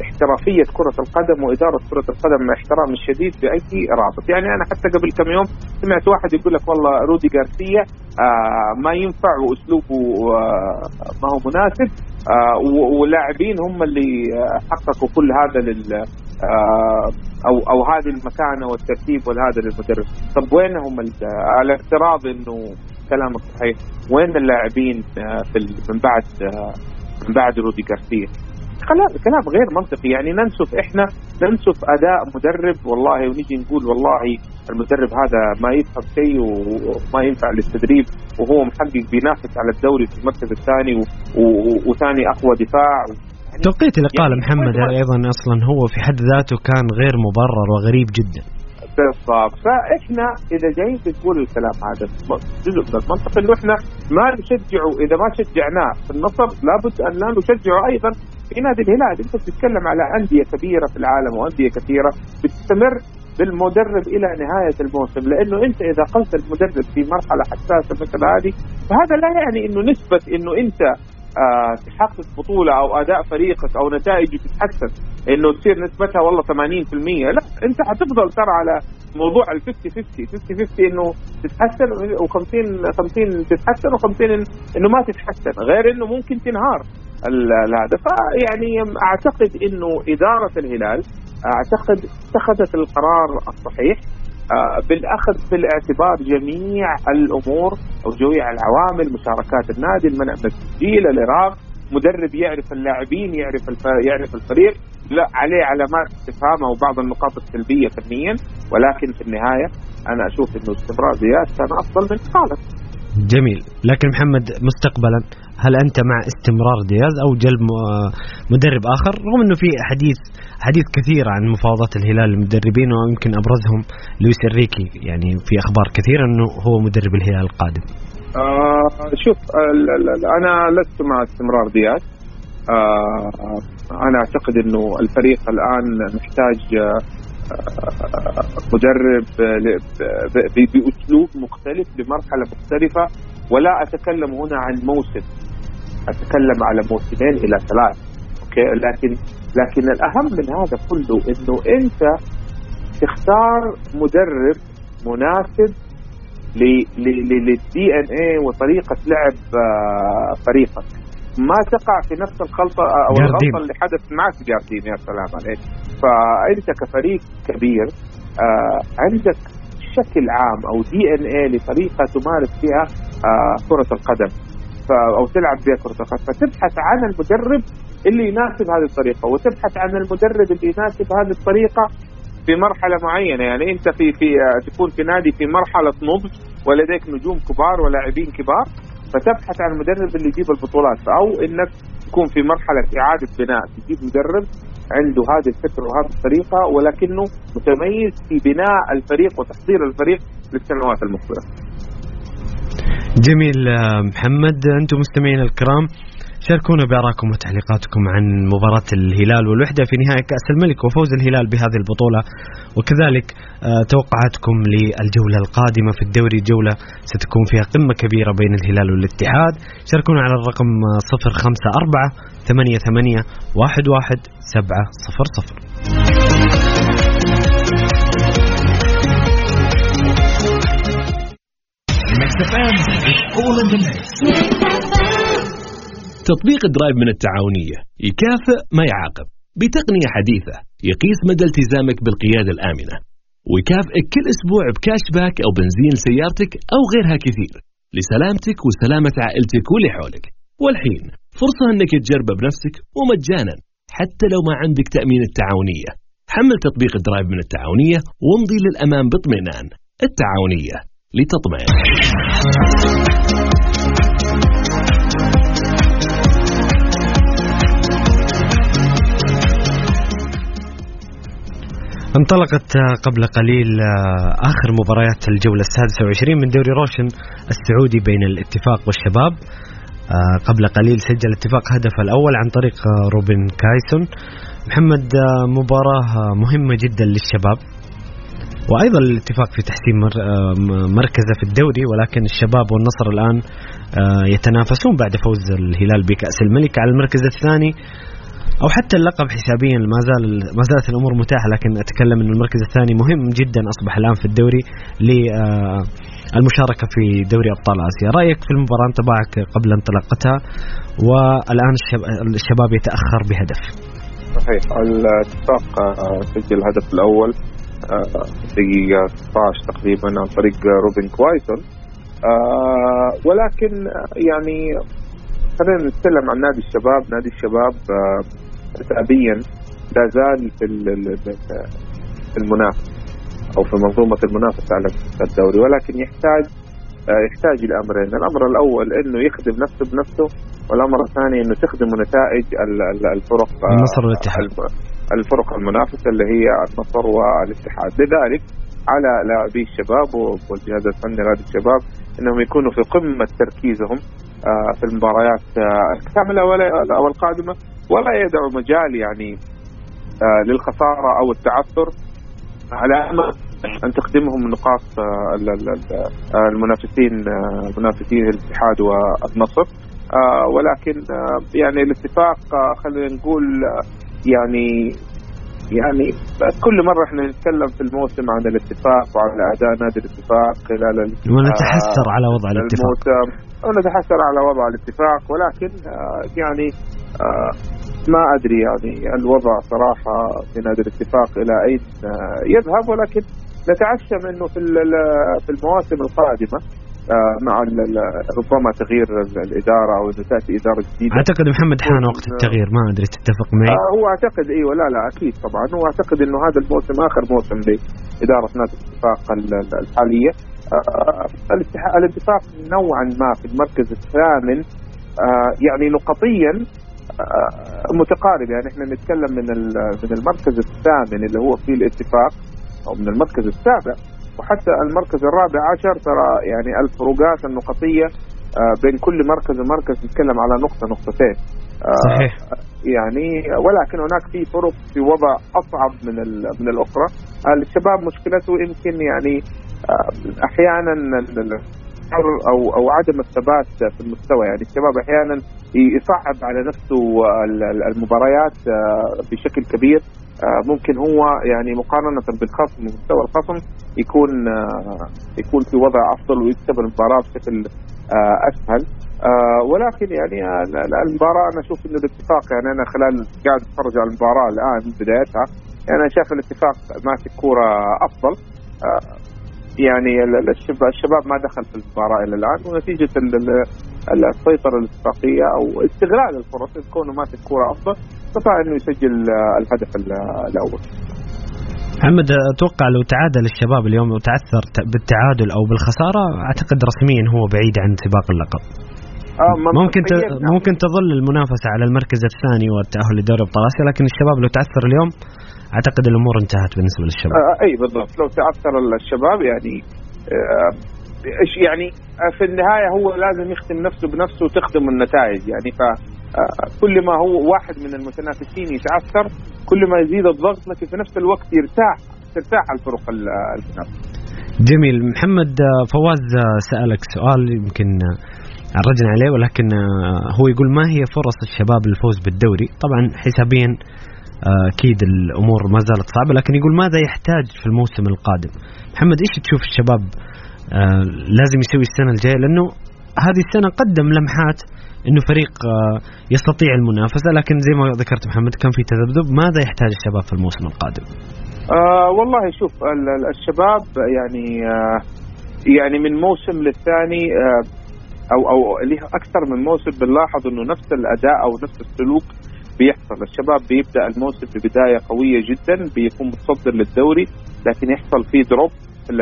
لاحترافيه كرة القدم وإدارة كرة القدم مع احترامي الشديد بأي رابط، يعني أنا حتى قبل كم يوم سمعت واحد يقول لك والله رودي جارسيا آه ما ينفع وأسلوبه آه ما هو مناسب آه ولاعبين هم اللي آه، حققوا كل هذا لل آه أو أو هذه المكانة والترتيب والهذا للمدرب، طب وين هم على افتراض إنه كلامك صحيح، وين اللاعبين آه، في من بعد آه، من بعد رودي جارسيا؟ كلام كلام غير منطقي. يعني ننسف إحنا ننسف أداء مدرب والله ونيجي نقول والله المدرب هذا ما يفهم شيء وما ينفع للتدريب وهو محقق بينافس على الدوري في المركز الثاني وثاني أقوى دفاع. توقيت الاقاله يعني محمد أيضا أصلا هو في حد ذاته كان غير مبرر وغريب جدا. بالضبط فإحنا إذا جايين بتقول الكلام هذا جزء من المنطق إنه إحنا ما نشجعه إذا ما شجعناه في النصر لابد أن لا نشجعه أيضا في نادي الهلال. أنت بتتكلم على أندية كبيرة في العالم وأندية كثيرة بتستمر بالمدرب إلى نهاية الموسم. لأنه أنت إذا قلت المدرب في مرحلة حساسة مثل هذه فهذا لا يعني إنه نسبة إنه أنت تحقق بطولة أو أداء فريقك أو نتائجه تتحسن إنه تصير نسبتها والله 80% لا أنت حتفضل ترى على موضوع ال 50 50 50 50 إنه تتحسن و50 50 تتحسن و50 إنه ما تتحسن. غير إنه ممكن تنهار هذا فيعني أعتقد إنه إدارة الهلال أعتقد اتخذت القرار الصحيح. آه، بالأخذ في الاعتبار جميع الأمور أو جميع العوامل مشاركات النادي المنع من التسجيل الارهاق مدرب يعرف اللاعبين يعرف يعرف الفريق لا عليه علامات استفهام أو بعض النقاط السلبية فنيا ولكن في النهاية أنا أشوف إنه استمرار زياد كان أفضل من خالد جميل. لكن محمد مستقبلا هل أنت مع استمرار دياز أو جلب مدرب آخر؟ رغم إنه في حديث حديث كثير عن مفاوضات الهلال للمدربين ويمكن أبرزهم لويس إنريكي. يعني في أخبار كثيرة إنه هو مدرب الهلال القادم. آه شوف أنا لست مع استمرار دياز. آه أنا أعتقد إنه الفريق الآن محتاج آه مدرب بأسلوب مختلف بمرحله مختلفة ولا أتكلم هنا عن موسم. أتكلم على موسمين إلى ثلاث. okay؟ لكن لكن الأهم من هذا كله إنه أنت تختار مدرب مناسب لل DNA وطريقة لعب آه، فريقك. ما تقع في نفس الخلطة أو. الغلطة اللي حدث معك في جارديم يا سلام عليك. فانت كفريق كبير آه عندك بشكل عام أو DNA لطريقه تمارس فيها آه كرة القدم. أو تلعب بها كرة القدم. فتبحث عن المدرب اللي يناسب هذه الطريقة وتبحث عن المدرب اللي يناسب هذه الطريقة في مرحلة معينة. يعني أنت في في آه، تكون في نادي في مرحلة نضج ولديك نجوم كبار ولاعبين كبار. فتبحث عن المدرب اللي يجيب البطولات أو إنك تكون في مرحلة إعادة بناء تجيب مدرب عنده هذه الفكرة وهذه الطريقة ولكنه متميز في بناء الفريق وتحضير الفريق للسنوات المقبلة. جميل آه، محمد أنتم مستمعين الكرام شاركونا بآرائكم وتعليقاتكم عن مباراة الهلال والوحدة في نهائي كأس الملك وفوز الهلال بهذه البطولة. وكذلك آه، توقعاتكم للجولة القادمة في الدوري. جولة ستكون فيها قمة كبيرة بين الهلال والاتحاد. شاركونا على الرقم 054 88 11 700 Mix FM is all in the mix. تطبيق Drive من التعاونية. يكافئ ما يعاقب. بتقنية حديثة يقيس مدى التزامك بالقيادة الآمنة. ويكافئك كل أسبوع ب cash back أو بنزين لسيارتك أو غيرها كثير. لسلامتك وسلامة عائلتك واللي حولك. والحين فرصة أنك تجربه بنفسك ومجانا. حتى لو ما عندك تأمين التعاونية. حمل تطبيق Drive من التعاونية وامضي للأمام باطمئنان. التعاونية لتطمئن. انطلقت قبل قليل آه، آخر مباريات الجولة السادسة والعشرين من دوري روشن السعودي بين الاتفاق والشباب. آه، قبل قليل سجل الاتفاق هدف الأول عن طريق آه، روبن كويسون. محمد مباراة مهمة جدا للشباب. وأيضا الاتفاق في تحسين مركزه في الدوري ولكن الشباب والنصر الآن يتنافسون بعد فوز الهلال بكأس الملك على المركز الثاني. أو حتى اللقب حسابيا ما زال ما زالت الأمور متاحة لكن أتكلم إن المركز الثاني مهم جدا أصبح الآن في الدوري للمشاركه في دوري أبطال آسيا. رأيك في المباراة انطباعك قبل انطلاقتها والآن الشباب يتأخر بهدف. صحيح. الاتفاق آه، سجل الهدف الأول آه، دقيقة 16 تقريبا عن طريق روبن كوايسون آه، ولكن يعني خلينا نتكلم عن نادي الشباب. نادي الشباب حسابيا لا زال في المنافسة أو في منظومة المنافسة على الدوري ولكن يحتاج يحتاج الامرين، الأمر الأول إنه يخدم نفسه بنفسه والأمر الثاني إنه تخدمه نتائج الفرق النصر والاتحاد. الفرق المنافسة اللي هي النصر والاتحاد، لذلك على لاعبي الشباب والجهاز الفني لنادي الشباب إنهم يكونوا في قمة تركيزهم آه، في المباريات آه، الكامله أو القادمة ولا يدعو مجال يعني آه، للخسارة أو التعثر. على أمل أن تخدمهم نقاط المنافسين منافسين الاتحاد والنصر. آه ولكن آه يعني الاتفاق آه خلينا نقول آه يعني يعني كل مرة إحنا نتكلم في الموسم عن الاتفاق وعلى أداء نادي الاتفاق خلال ونتحسر على وضع الاتفاق. الموسم. ونتحسر على وضع الاتفاق. ولكن آه يعني آه ما أدري يعني الوضع صراحة في نادي الاتفاق إلى اين آه يذهب ولكن نتعشم انه في في المواسم القادمة آه، مع ربما تغيير الإدارة أو إنه تأتي إدارة جديدة. أعتقد محمد حان وقت التغيير ما أدري تتفق معي؟ آه هو أعتقد أيوه لا لا أكيد طبعا. هو أعتقد إنه هذا الموسم آخر موسم لإدارة نادي الاتفاق الحالية. آه الاتفاق نوعا ما في المركز الثامن آه يعني نقطيا آه متقارب. يعني إحنا نتكلم من من المركز الثامن اللي هو فيه الاتفاق أو من المركز السابع وحتى المركز الرابع عشر ترى يعني الفروقات النقطية آه، بين كل مركز ومركز نتكلم على نقطة نقطتين. آه، صحيح. يعني ولكن هناك في فرق في وضع أصعب من من الأخرى. الشباب مشكلته يمكن يعني آه، أحيانا أو أو عدم الثبات في المستوى. يعني الشباب أحيانا يصعب على نفسه المباريات بشكل كبير. آه، ممكن هو يعني مقارنة بالخصم ومستوى الخصم يكون آه، يكون في وضع أفضل ويكسب المباراة بشكل آه، أسهل. ولكن يعني المباراة أنا أشوف إنه الاتفاق. يعني أنا خلال قاعد أتفرج على المباراة الآن من بدايتها يعني أنا شايف الاتفاق ماسك كورة أفضل. يعني الشباب ما دخل في المباراة إلى الآن ونتيجة السيطرة الاتفاقية أو استغلال الفرص كونه ماسك كوره أفضل استطاع أنه يسجل الهدف الأول. محمد أتوقع لو تعادل الشباب اليوم وتعثر بالتعادل أو بالخسارة أعتقد رسميا هو بعيد عن سباق اللقب. آه ممكن. ممكن تظل المنافسة على المركز الثاني والتاهل لدوري أبطال آسيا لكن الشباب لو تعثر اليوم أعتقد الأمور انتهت بالنسبة للشباب. آه أي بالضبط لو تعثر الشباب يعني آه إيش يعني آه، في النهاية هو لازم يختم نفسه بنفسه وتخدم النتائج يعني ف آه، كل ما هو واحد من المتنافسين يتعثر كل ما يزيد الضغط لكن في نفس الوقت يرتاح ترتاح الفرق المنافسه. جميل محمد آه، فواز سألك سؤال يمكن عرجنا عليه ولكن هو يقول ما هي فرص الشباب للفوز بالدوري؟ طبعا حسابيا أكيد الأمور ما زالت صعبة لكن يقول ماذا يحتاج في الموسم القادم؟ محمد إيش تشوف الشباب آه لازم يسوي السنة الجاية لأنه هذه السنة قدم لمحات إنه فريق آه يستطيع المنافسة لكن زي ما ذكرت محمد كان في تذبذب ماذا يحتاج الشباب في الموسم القادم؟ آه والله شوف الشباب يعني آه يعني من موسم للثاني آه أو أو أكثر من موسم بنلاحظ إنه نفس الأداء أو نفس السلوك بيحصل. الشباب بيبدأ الموسم ببداية قوية جدا بيكون متصدر للدوري لكن يحصل فيه دروب في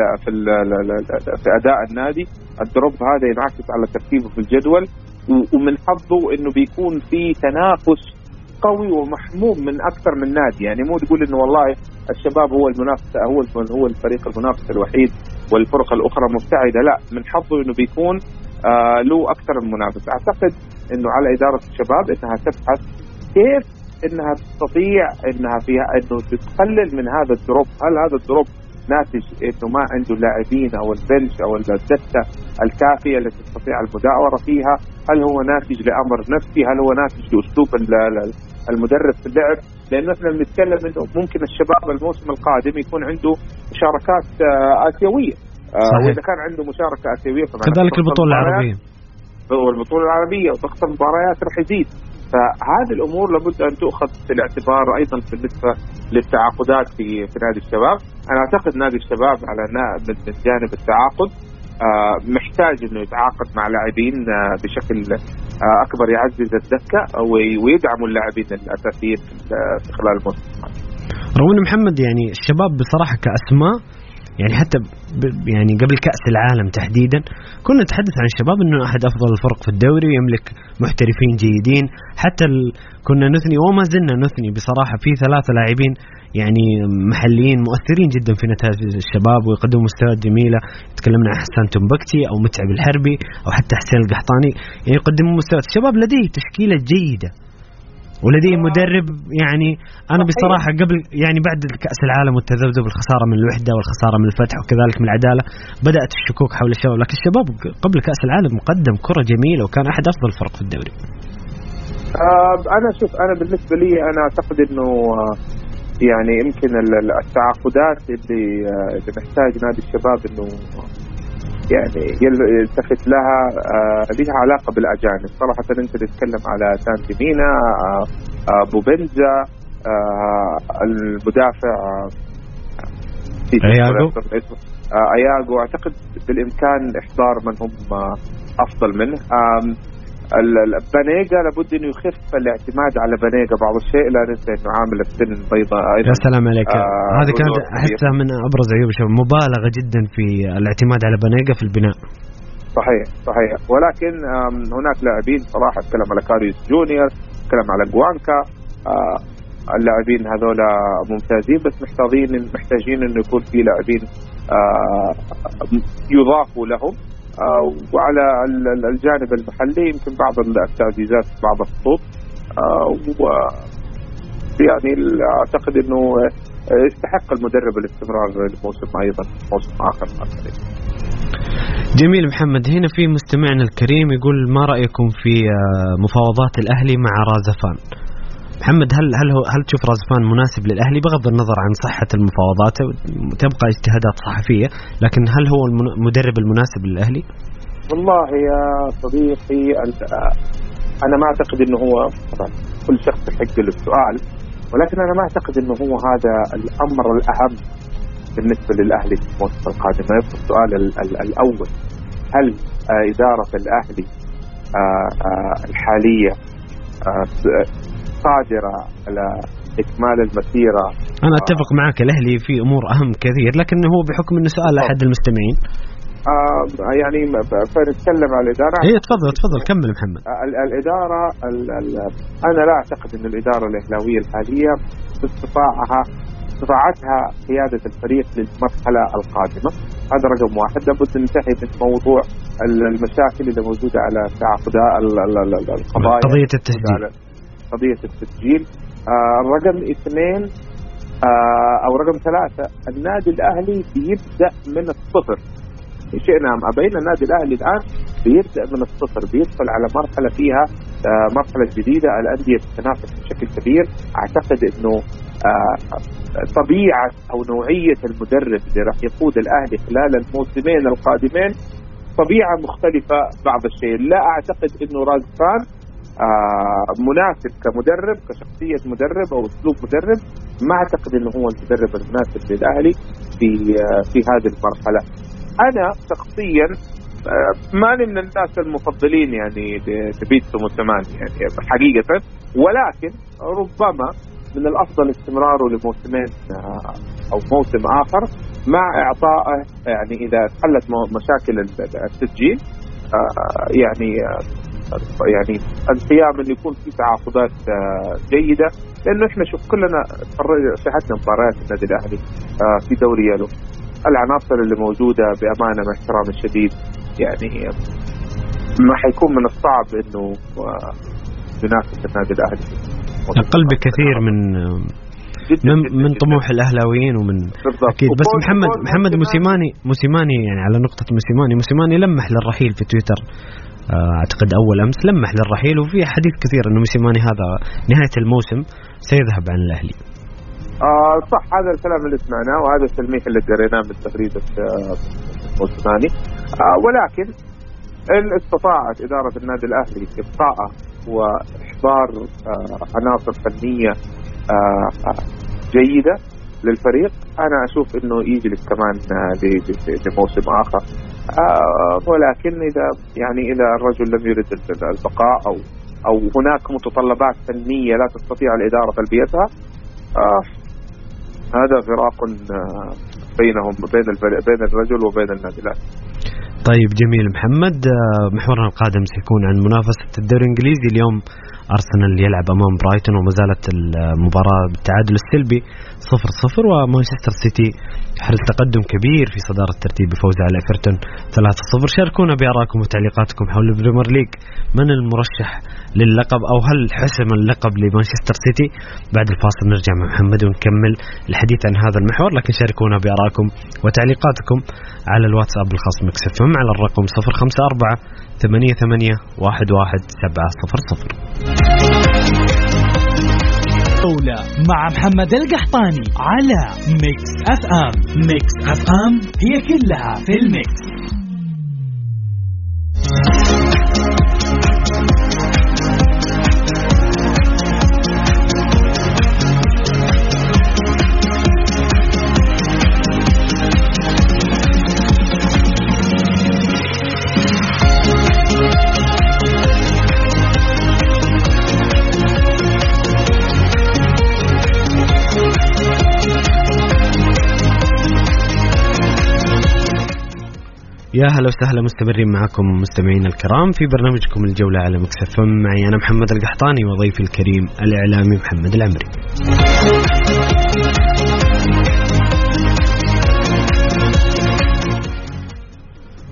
في أداء النادي. الدروب هذا ينعكس على ترتيبه في الجدول ومن حظه إنه بيكون في تنافس قوي ومحموم من أكثر من نادي. يعني مو تقول إنه والله الشباب هو المنافس هو هو الفريق المنافس الوحيد والفرق الأخرى مبتعدة. لا من حظه إنه بيكون آه له أكثر من منافس. أعتقد إنه على إدارة الشباب انها تبحث كيف إنها تستطيع إنها فيها إنه تقلل من هذا ال drop هل هذا ال drop ناتج إنه ما عنده اللاعبين أو ال bench أو الدكه الكافية التي تستطيع المداورة فيها، هل هو ناتج لأمر نفسي؟ هل هو ناتج لأسلوب المدرب في اللعب؟ لأنه إحنا بنتكلم إنه ممكن الشباب الموسم القادم يكون عنده مشاركات آه، آسيوية آه، صحيح. واذا كان عنده مشاركة آسيوية كذلك البطولة العربية والبطوله العربية وضغط المباريات راح يزيد فهذه الأمور لابد أن تؤخذ في الاعتبار أيضا بالنسبة للتعاقدات في في نادي الشباب، أنا أعتقد نادي الشباب على من جانب التعاقد آه، محتاج إنه يتعاقد مع لاعبين آه، بشكل آه، أكبر يعزز الدكه ويدعموا اللاعبين الأساسيين في خلال الموسم رغم محمد يعني الشباب بصراحة كأسماء يعني حتى يعني قبل كأس العالم تحديدا كنا نتحدث عن الشباب إنه أحد أفضل الفرق في الدوري ويملك محترفين جيدين. حتى ال... كنا نثني وما زلنا نثني بصراحة في ثلاثة لاعبين يعني محليين مؤثرين جدا في نتائج الشباب ويقدموا مستويات جميلة. تكلمنا عن حسان تنبكتي أو متعب الحربي أو حتى حسين القحطاني. يعني يقدموا مستويات. الشباب لديه تشكيلة جيدة. ولديه مدرب يعني أنا بصراحة قبل يعني بعد كأس العالم والتذبذب الخساره من الوحدة والخسارة من الفتح وكذلك من العدالة بدأت الشكوك حول الشباب. لكن الشباب قبل كأس العالم مقدم كرة جميلة وكان أحد أفضل الفرق في الدوري. آه أنا شوف أنا بالنسبة لي أنا أعتقد إنه آه يعني يمكن التعاقدات اللي آه اللي محتاج نادي الشباب إنه يعني يلتفت لها آه لها علاقة بالأجانب. صراحة أنت تتكلم على سانتي مينا آه آه بوبنزا آه المدافع أياغو؟ أياغو. أعتقد بالإمكان إحضار من هم أفضل منه. بانيجا لابد إنه يخف الاعتماد على بانيجا بعض الشيء لا ننسى إنه عامل السن البيضاء أيضا. يا سلام عليك. آه هذه كانت احسها من أبرز عيوب الشباب مبالغة جدا في الاعتماد على بانيجا في البناء. صحيح صحيح. ولكن هناك لاعبين صراحة اتكلم على كارلوس جونيور اتكلم على جوانكا. آه اللاعبين هذول ممتازين بس محتاجين محتاجين إنه يكون في لاعبين آه يضافوا لهم. وعلى الجانب المحلي يمكن بعض التعزيزات بعض الخطوط. آه و يعني أعتقد إنه يستحق المدرب الاستمرار لموسم أيضا موسم آخر. جميل محمد. هنا في مستمعنا الكريم يقول ما رأيكم في مفاوضات الأهلي مع رازفان؟ محمد هل هل هل تشوف رازفان مناسب للأهلي بغض النظر عن صحة المفاوضات تبقى اجتهادات صحفية لكن هل هو المدرب المناسب للأهلي؟ والله يا صديقي أنا ما أعتقد إنه هو طبعا كل شخص يحق له السؤال ولكن أنا ما أعتقد إنه هو هذا الأمر الأهم بالنسبة للأهلي في الموسم القادم يبقى السؤال الأول هل إدارة الأهلي الحالية قادرة على إكمال المسيرة. أنا أتفق معك الأهلي في أمور أهم كثير لكن هو بحكم أنه سؤال أحد المستمعين. آه يعني فنتكلم على الإدارة. هي تفضل تفضل كمل محمد. الإدارة ال ال أنا لا أعتقد أن الإدارة الإهلاوية الحالية باستطاعها استطاعتها قيادة الفريق للمرحلة القادمة. هذا رقم واحد. لابد ننتهي من موضوع المشاكل اللي موجودة على تعاقدات القضايا. قضية التسجيل. قضية التسجيل. آه رقم اثنين آه أو رقم ثلاثة النادي الأهلي بيبدأ من الصفر. شئنا أم أبينا النادي الأهلي الآن بيبدأ من الصفر بيدخل على مرحلة فيها آه مرحلة جديدة. الأندية تتنافس بشكل كبير. أعتقد أنه آه طبيعة أو نوعية المدرب اللي راح يقود الأهلي خلال الموسمين القادمين طبيعة مختلفة بعض الشيء. لا أعتقد أنه رازفان مناسب كمدرب كشخصية مدرب أو أسلوب مدرب. ما أعتقد أنه هو المدرب المناسب للأهلي في آه في هذه المرحلة. أنا شخصيا آه ماني من الناس المفضلين يعني لبيتسو موسيماني يعني حقيقة. ولكن ربما من الأفضل استمراره لموسمين أو موسم آخر مع إعطائه يعني إذا حلت مشاكل التسجيل يعني يعني القيام انه يكون في تعاقدات جيدة لأنه إحنا شوف كلنا شاهدنا مباريات النادي الأهلي في دوري يالو العناصر اللي موجودة بأمانة مع احترامي الشديد يعني ما حيكون من الصعب إنه ينافس النادي الأهلي. أقل بكثير من من, من طموح الأهلاويين ومن بالضبط. أكيد. بس محمد محمد موسيماني موسيماني يعني على نقطة موسيماني. موسيماني لمح للرحيل في تويتر. أعتقد أول أمس لمح للرحيل وفي حديث كثير إنه موسيماني هذا نهاية الموسم سيذهب عن الأهلي. آه صح هذا الكلام اللي سمعناه وهذا التلميح اللي قريناه من تغريدة موسيماني آه ولكن إن استطاعت إدارة النادي الأهلي ابقائه وإحضار آه عناصر فنية آه جيدة للفريق أنا أشوف إنه يجلس كمان لموسم آخر آه ولكن إذا يعني إذا الرجل لم يرد البقاء أو أو هناك متطلبات فنية لا تستطيع الإدارة تلبيتها آه هذا فراق آه بينهم بين بين الرجل وبين النادي. طيب جميل محمد آه، محورنا القادم سيكون عن منافسة الدوري الإنجليزي اليوم أرسنال يلعب أمام برايتون وما زالت المباراة بالتعادل السلبي صفر صفر ومانشستر سيتي يحرز تقدم كبير في صدارة الترتيب بفوزه على إيفرتون 3-0 شاركونا بآرائكم وتعليقاتكم حول ال Premier League من المرشح للقب أو هل حسم اللقب لمانشستر سيتي؟ بعد الفاصل نرجع مع محمد ونكمل الحديث عن هذا المحور لكن شاركونا بآرائكم وتعليقاتكم على الواتساب الخاص Mix FM على الرقم 054 ثمانية ثمانية واحد واحد سبعة صفر صفر. جولة مع محمد القحطاني على ميكس اف ام ميكس اف ام هي كلها في الميكس يا هلا وسهلا مستمرين معكم مستمعينا الكرام في برنامجكم الجولة على Mix FM معي أنا محمد القحطاني وضيفي الكريم الإعلامي محمد العمري.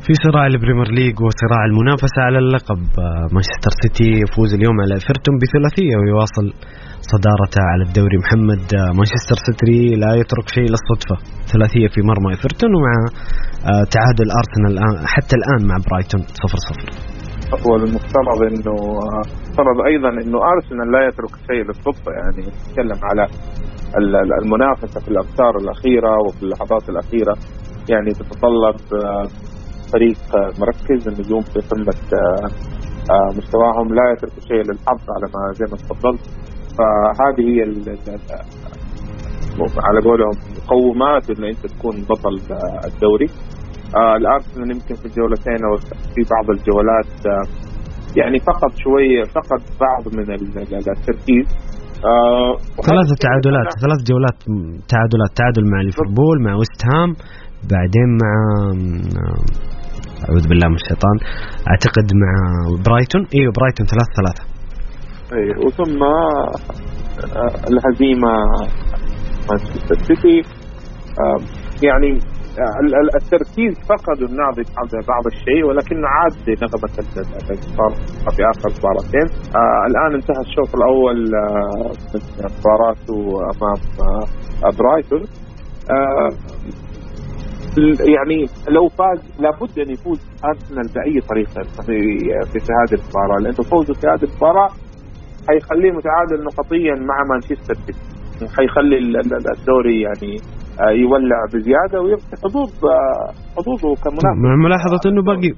في صراع ال Premier League وصراع المنافسة على اللقب. آه، مانشستر سيتي يفوز اليوم على إيفرتون بثلاثية ويواصل صدارته على الدوري. محمد آه، مانشستر سيتي لا يترك شيء للصدفة. ثلاثية في مرمى إيفرتون ومع آه، تعادل أرسنال حتى الآن مع برايتون 0-0 هو المفترض إنه افترض أيضا إنه أرسنال لا يترك شيء للصدفة. يعني نتكلم على المنافسة في الامتار الأخيرة وفي اللحظات الأخيرة. يعني تتطلب فريق مركز النجوم في قمة آه، آه، مستواهم لا يترك شيء للحظ على ما زي ما تفضلت. فهذه هي على قولهم مقومات إن أنت تكون بطل الدوري. آه الارسنال يمكن في الجولتين أو في بعض الجولات يعني فقد شوية فقد بعض من التركيز. آه ثلاثة تعادلات ثلاث جولات تعادلات تعادل مع ليفربول مع ويست هام بعدين مع أعوذ بالله من الشيطان. أعتقد مع برايتون. أيوه برايتون ثلاثة ثلاثة. أيوه وثم آه، الهزيمة مانشستر سيتي. آه، يعني آه، التركيز فقدوا النادي بعض الشيء ولكن عاد نغمة الانتصار في آخر مباراتين. الآن انتهى الشوط الأول من مباراته أمام برايتون. يعني لو فاز لابد أن يفوز أرسنال بأي طريقة في في هذه المباراة. لأنه فوزه في هذه المباراة حيخليه متعادل نقطيا مع مانشستر سيتي. حيخلي الدوري يعني آه، يولع بزيادة ويفتح حظوظ آه، حظوظه كمنافس. مع ملاحظة إنه باقي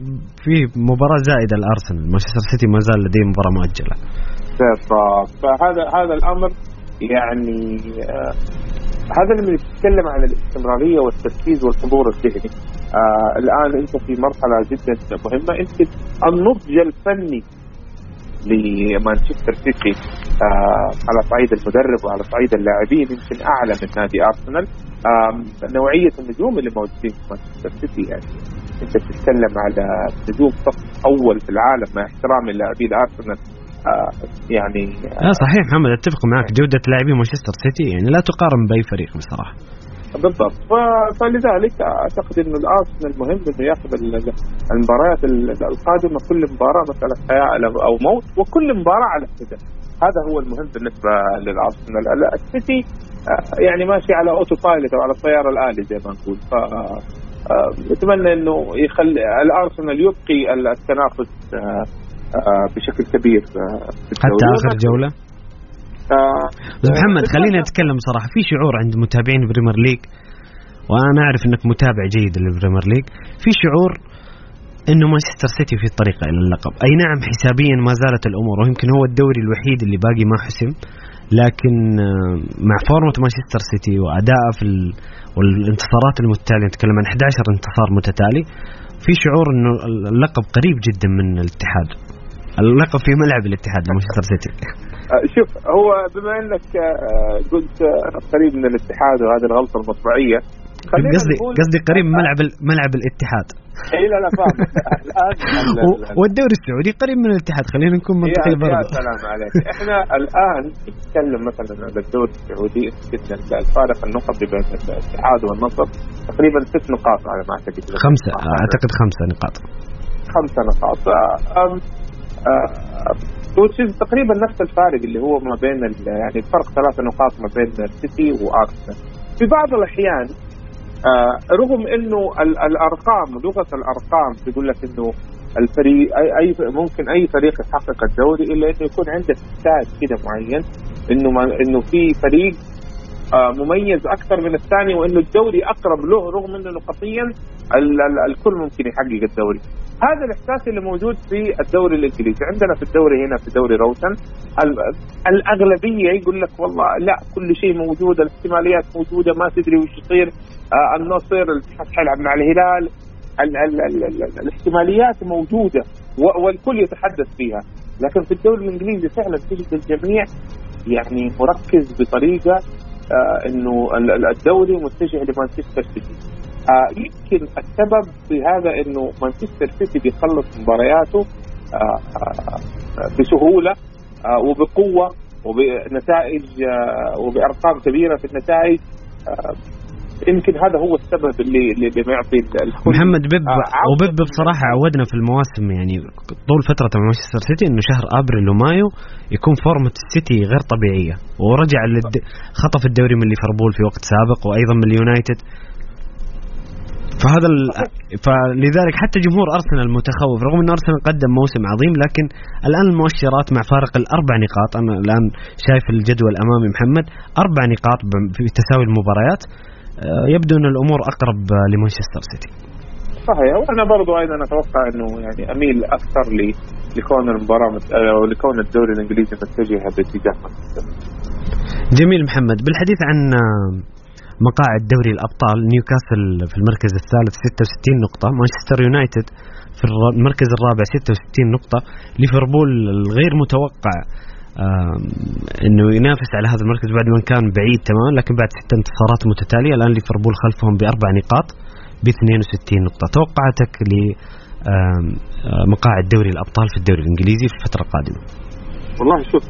في مباراة زائدة الارسنال مانشستر سيتي ما زال لديه مباراة مؤجلة. فهذا هذا الأمر يعني آه، هذا اللي بنتكلم عن الاستمرارية والتركيز والحضور الذهني. آه الآن أنت في مرحلة جدا مهمة. أنت النضج الفني لمانشستر سيتي آه على صعيد المدرب وعلى صعيد اللاعبين يمكن أعلى من نادي أرسنال. آه نوعية النجوم اللي موجودين في مانشستر سيتي يعني. أنت بتتكلم على نجوم صف أول في العالم مع احترامي للاعبين أرسنال. يعني لا صحيح محمد أتفق معك. جودة لاعبي مانشستر سيتي يعني لا تقارن بأي فريق بصراحة. بالضبط. فلذلك أعتقد إنه الأرسنال مهم إنه ياخذ المباريات القادمة كل مباراة مسألة حياة أو موت وكل مباراة على حده هذا هو المهم بالنسبة للأرسنال. السيتي آه، يعني ماشي على auto pilot أو على الطيار الآلي زي ما نقول. ف أتمنى إنه يخلي الأرسنال يبقي التنافس آه، آه، بشكل كبير آه، حتى آخر جولة؟ آه بس محمد خلينا نتكلم صراحة في شعور عند متابعين البريمير ليج وأنا أعرف إنك متابع جيد للبريمير ليج. في شعور إنه مانشستر سيتي في الطريق إلى اللقب. أي نعم حسابيا ما زالت الأمور ويمكن هو الدوري الوحيد اللي باقي ما حسم. لكن مع فورمة مانشستر سيتي وادائه في والانتصارات المتتالية نتكلم عن 11 انتصار متتالي في شعور إنه اللقب قريب جدا من الاتحاد. اللقب في ملعب الاتحاد لمانشستر سيتي. آه، شوف هو بما انك آه، قلت قريب من الاتحاد وهذه الغلطة المطبعيه قصدي قصدي قريب من ملعب ملعب الاتحاد. إي لا لا فاهم. الان والدوري السعودي قريب من الاتحاد خلينا نكون منطقي برضه يا سلام عليك. إحنا الآن نتكلم مثلا عن الدوري السعودي الفارق النقطي بين الاتحاد والنصر تقريبا ست نقاط على ما أعتقد. خمسة أعتقد خمسة نقاط. خمسة نقاط. تقريبا نفس الفارق اللي هو ما بين يعني الفرق ثلاث نقاط ما بين السيتي وارسنال في بعض الأحيان آه رغم إنه الأرقام لغة الأرقام تقول لك إنه الفريق اي أي ممكن أي فريق يحقق الدوري إلا إنه يكون عنده ستات كده معين إنه ما إنه في فريق آه مميز أكثر من الثاني وإنه الدوري أقرب له رغم إنه نقطيا الكل ممكن يحقق الدوري. هذا الإحساس اللي موجود في الدوري الإنجليزي. عندنا في الدوري هنا في دوري روتن الأغلبية يقول لك والله لا كل شيء موجود الاحتماليات موجودة ما تدري وش يصير آه النصر الاتحاد حيلعب مع الهلال ال ال ال ال الاحتماليات موجودة والكل يتحدث فيها. لكن في الدوري الإنجليزي فعلا تجد الجميع يعني مركز بطريقة آه إنه الدوري متجه لمانشستر سيتي. آه يمكن السبب في هذا إنه مانشستر سيتي بيخلص مبارياته آه آه بسهولة آه وبقوة وبنتائج آه وبأرقام كبيرة في النتائج. آه يمكن هذا هو السبب اللي اللي بيعطي محمد بيب آه وبيب بصراحة عودنا في المواسم يعني طول فترة مع مانشستر سيتي إنه شهر أبريل ومايو يكون فورمة السيتي غير طبيعية. ورجع للد... خطف الدوري من ليفربول في وقت سابق وأيضا من اليونايتد. فهذا ال... فلذلك حتى جمهور أرسنال متخوف رغم إن أرسنال قدم موسم عظيم لكن الآن المؤشرات مع فارق الأربع نقاط أنا الآن شايف الجدول أمامي محمد أربع نقاط في تساوي المباريات. يبدو أن الأمور أقرب لمانشستر سيتي. صحيح. وأنا برضو أيضا أتوقع أنه يعني أميل أكثر لكون المباراة أو لكون الدوري الإنجليزي متجه باتجاه جميل محمد. بالحديث عن مقاعد دوري الأبطال نيوكاسل في المركز الثالث 66 نقطة مانشستر يونايتد في المركز الرابع 66 نقطة ليفربول الغير متوقع إنه ينافس على هذا المركز بعد ما كان بعيد تماما لكن بعد ست انتصارات متتالية الآن ليفربول خلفهم بأربع نقاط ب 62 نقطة. توقعاتك ل مقاعد دوري الأبطال في الدوري الإنجليزي في الفترة القادمة؟ والله شوف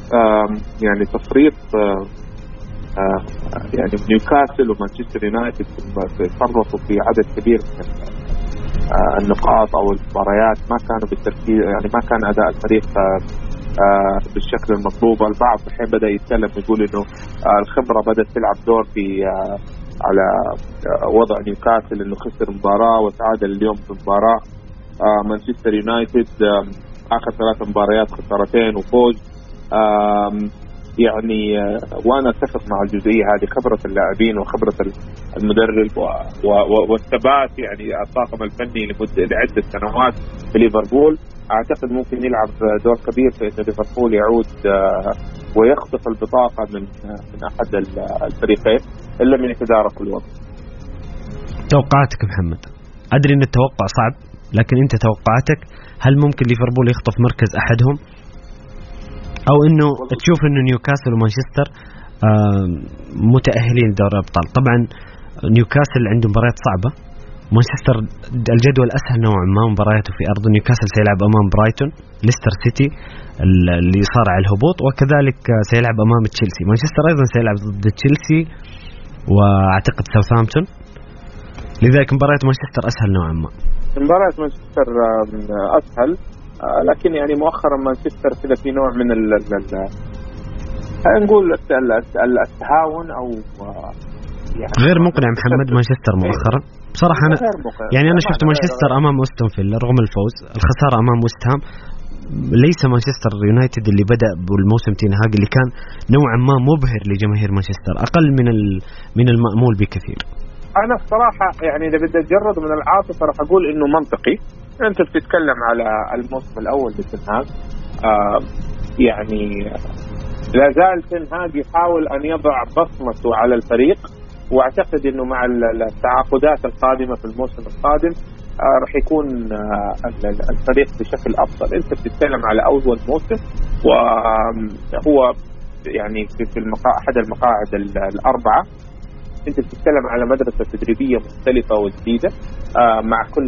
يعني تفريط يعني نيوكاسل ومانشستر يونايتد فرطوا في عدد كبير من آه، النقاط أو المباريات ما كانوا بالتركيز يعني ما كان أداء الفريق بالشكل المطلوب. البعض الحين بدأ يتكلم يقول إنه الخبرة بدأت تلعب دور في على وضع نيوكاسل إنه خسر مباراة وتعادل اليوم في مباراة مانشستر يونايتد آخر ثلاث مباريات خسارتين وفوز. يعني آه، وأنا أتفق مع الجزئية هذه خبرة اللاعبين وخبرة المدرب والثبات يعني الطاقم الفني لمده لعدة سنوات في ليفربول أعتقد ممكن يلعب دور كبير في إن ليفربول يعود آه، ويخطف البطاقة من آه، من أحد الفريقين ان لم يتدارك الوضع. توقعاتك محمد أدري إن التوقع صعب لكن أنت توقعاتك هل ممكن ليفربول يخطف مركز أحدهم؟ أو إنه تشوف إنه نيوكاسل ومانشستر متأهلين لدوري الأبطال. طبعا نيوكاسل عنده مباريات صعبة. مانشستر الجدول أسهل نوعا ما مبارياته في ارض نيوكاسل سيلعب أمام برايتون ليستر سيتي اللي يصارع الهبوط وكذلك سيلعب أمام تشيلسي. مانشستر أيضا سيلعب ضد تشيلسي وأعتقد ساوثهامبتون. لذلك مباريات مانشستر أسهل نوعا ما. مباريات مانشستر أسهل. لكن يعني مؤخرا مانشستر كذا في نوع من ال نقول التهاون أو آه، يعني غير مقنع محمد مانشستر مؤخرا. بصراحة أنا يعني أنا شفت مانشستر أمام اوستون فيلا رغم الفوز. الخسارة أمام ويست هام. ليس مانشستر يونايتد اللي بدأ بالموسم تينهاج اللي كان نوعا ما مبهر لجماهير مانشستر. أقل من من المأمول بكثير. أنا الصراحه يعني إذا بدي اتجرد من العاطفة راح أقول إنه منطقي. أنت بتتكلم على الموسم الأول لتنهاج آه يعني لا زال تنهاج يحاول أن يضع بصمته على الفريق وأعتقد إنه مع التعاقدات القادمة في الموسم القادم آه راح يكون آه الفريق بشكل أفضل، أنت بتتكلم على أول موسم وهو يعني في المقا... أحد المقاعد الأربعة. انت بتتكلم على مدرسة تدريبية مختلفة وجديدة آه مع كل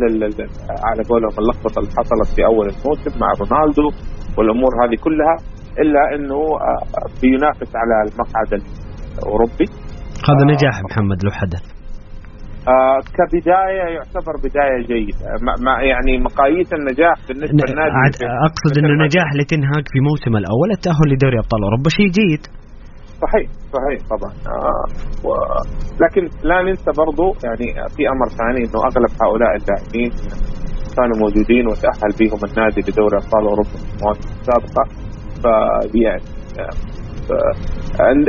على قولهم اللخبطة اللي حصلت في أول الموسم مع رونالدو والأمور هذه كلها إلا إنه آه بينافس على المقعد الأوروبي. هذا نجاح محمد لو حدث. آه كبداية يعتبر بداية جيدة. ما يعني مقاييس النجاح بالنسبة للنادي أقصد إنه نجاح لتنهاج في موسم الأول التأهل لدوري أبطال أوروبا شيء جيد. صحيح صحيح طبعا. آه و... لكن لا ننسى برضو يعني في أمر ثاني إنه أغلب هؤلاء اللاعبين كانوا موجودين وتأهل بهم النادي لدوري أبطال أوروبا في المواسم السابقة. فيعني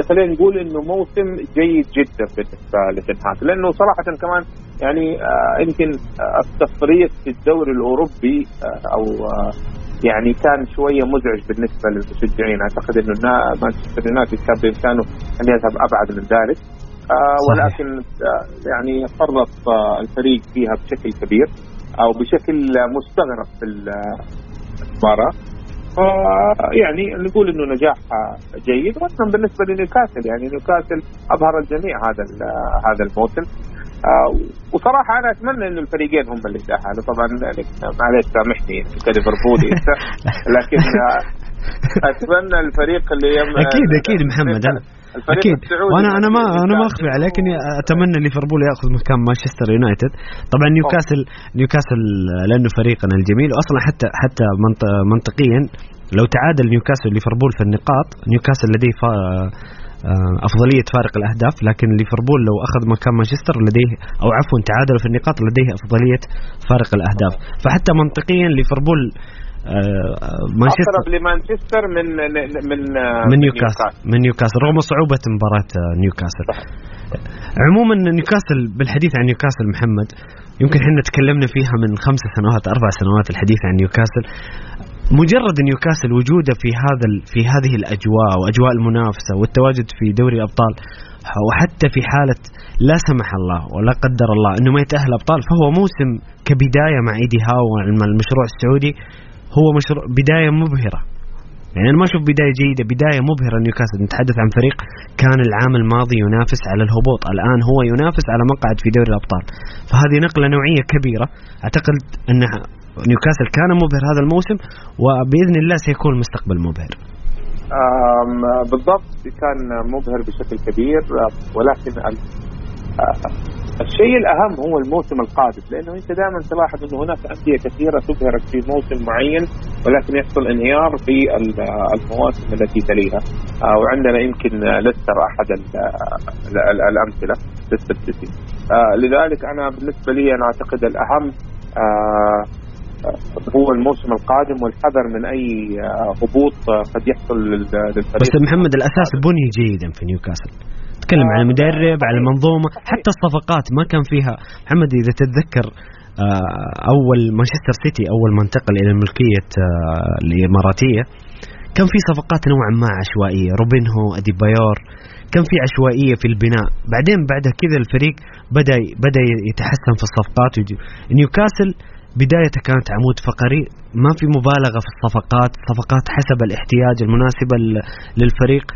خلينا نقول إنه موسم جيد جدا بالنسبة لتنهاك. لأنه صراحة كمان يعني آه، يمكن آه، التفريط في الدوري الأوروبي آه، أو يعني كان شوية مزعج بالنسبة للمشجعين. أعتقد إنه مانشستر يونايتد كان بإمكانه أن يذهب أبعد من ذلك. ولكن يعني فرط الفريق فيها بشكل كبير أو بشكل مستغرب في المباراة. يعني نقول إنه نجاح جيد. وأيضا بالنسبة لنيوكاسل يعني نيوكاسل ابهر الجميع هذا هذا الموسم. آه، وصراحة أنا أتمنى إنه الفريقين هم اللي تاهلوا طبعا معلش سامحني كليفربولي لكن آه، أتمنى الفريق اللي يم أكيد أكيد محمد أنا أكيد. وأنا أنا ما أنا ما أخفي عليك اني أتمنى ليفربول يأخذ مكان مانشستر يونايتد. طبعا نيوكاسل نيوكاسل لأنه فريقنا الجميل. واصلا حتى حتى منطقيا لو تعادل نيوكاسل ليفربول في النقاط نيوكاسل لديه آه، أفضلية فارق الأهداف لكن ليفربول لو أخذ مكان مانشستر لديه أو عفوا تعادل في النقاط لديه أفضلية فارق الأهداف. فحتى منطقيا ليفربول آه، مانشستر أقرب لمانشستر من من من نيوكاسل. من نيوكاسل رغم صعوبة مباراة آه، نيوكاسل. عموما نيوكاسل بالحديث عن نيوكاسل محمد يمكن إحنا تكلمنا فيها من خمس سنوات أربع سنوات الحديث عن نيوكاسل. مجرد نيوكاسل وجوده في هذا في هذه الأجواء وأجواء المنافسة والتواجد في دوري الأبطال وحتى في حالة لا سمح الله ولا قدر الله إنه ما يتأهل أبطال فهو موسم كبداية مع إيدي هاو المشروع السعودي هو مشروع بداية مبهرة. يعني أنا ما أشوف بداية جيدة بداية مبهرة نيوكاسل نتحدث عن فريق كان العام الماضي ينافس على الهبوط الآن هو ينافس على مقعد في دوري الأبطال. فهذه نقلة نوعية كبيرة. أعتقد ان نيوكاسل كان مبهر هذا الموسم وبإذن الله سيكون المستقبل مبهر. بالضبط كان مبهر بشكل كبير ولكن الشيء الأهم هو الموسم القادم لأنه أنت دائما تلاحظ أنه هناك أندية كثيرة تبهرك في موسم معين ولكن يحصل انهيار في المواسم التي تليها. آه، وعندنا يمكن ليستر أحد الأمثلة ليستر سيتي. آه، لذلك أنا بالنسبة لي أنا أعتقد الأهم آه، هو الموسم القادم والحذر من أي هبوط قد يحصل للفريق. بس محمد الأساس بني جيدا في نيوكاسل؟ تكلم عن المدرب على المنظومة حتى الصفقات ما كان فيها. محمد إذا تتذكر آه، أول مانشستر سيتي أول ما انتقل إلى الملكية آه، الإماراتية كان في صفقات نوعا ما عشوائية. روبينهو اديبايور كان في عشوائية في البناء. بعدين بعد كذا الفريق بدا بدأ يتحسن في الصفقات. نيوكاسل بدايته كانت عمود فقري ما في مبالغة في الصفقات صفقات حسب الاحتياج المناسبة للفريق.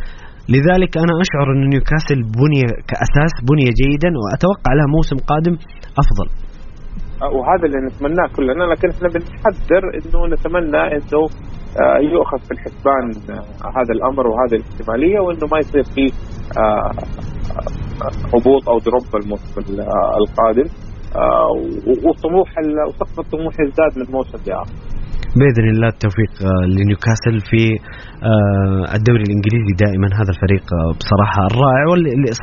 لذلك أنا أشعر أن نيوكاسل بني كأساس بني جيدا وأتوقع له موسم قادم أفضل. وهذا اللي نتمناه كلنا لكن إحنا بنحذر إنه نتمنى إنه آه، يؤخذ في الحسبان آه، هذا الأمر وهذه الاحتمالية وإنه ما يصير في آه، هبوط أو دروب الموسم القادم. وطموح وسقف الطموح يزداد من موسم لاخر. بإذن الله التوفيق آه، لنيوكاسل في آه، الدوري الإنجليزي دائما هذا الفريق آه، بصراحة الرائع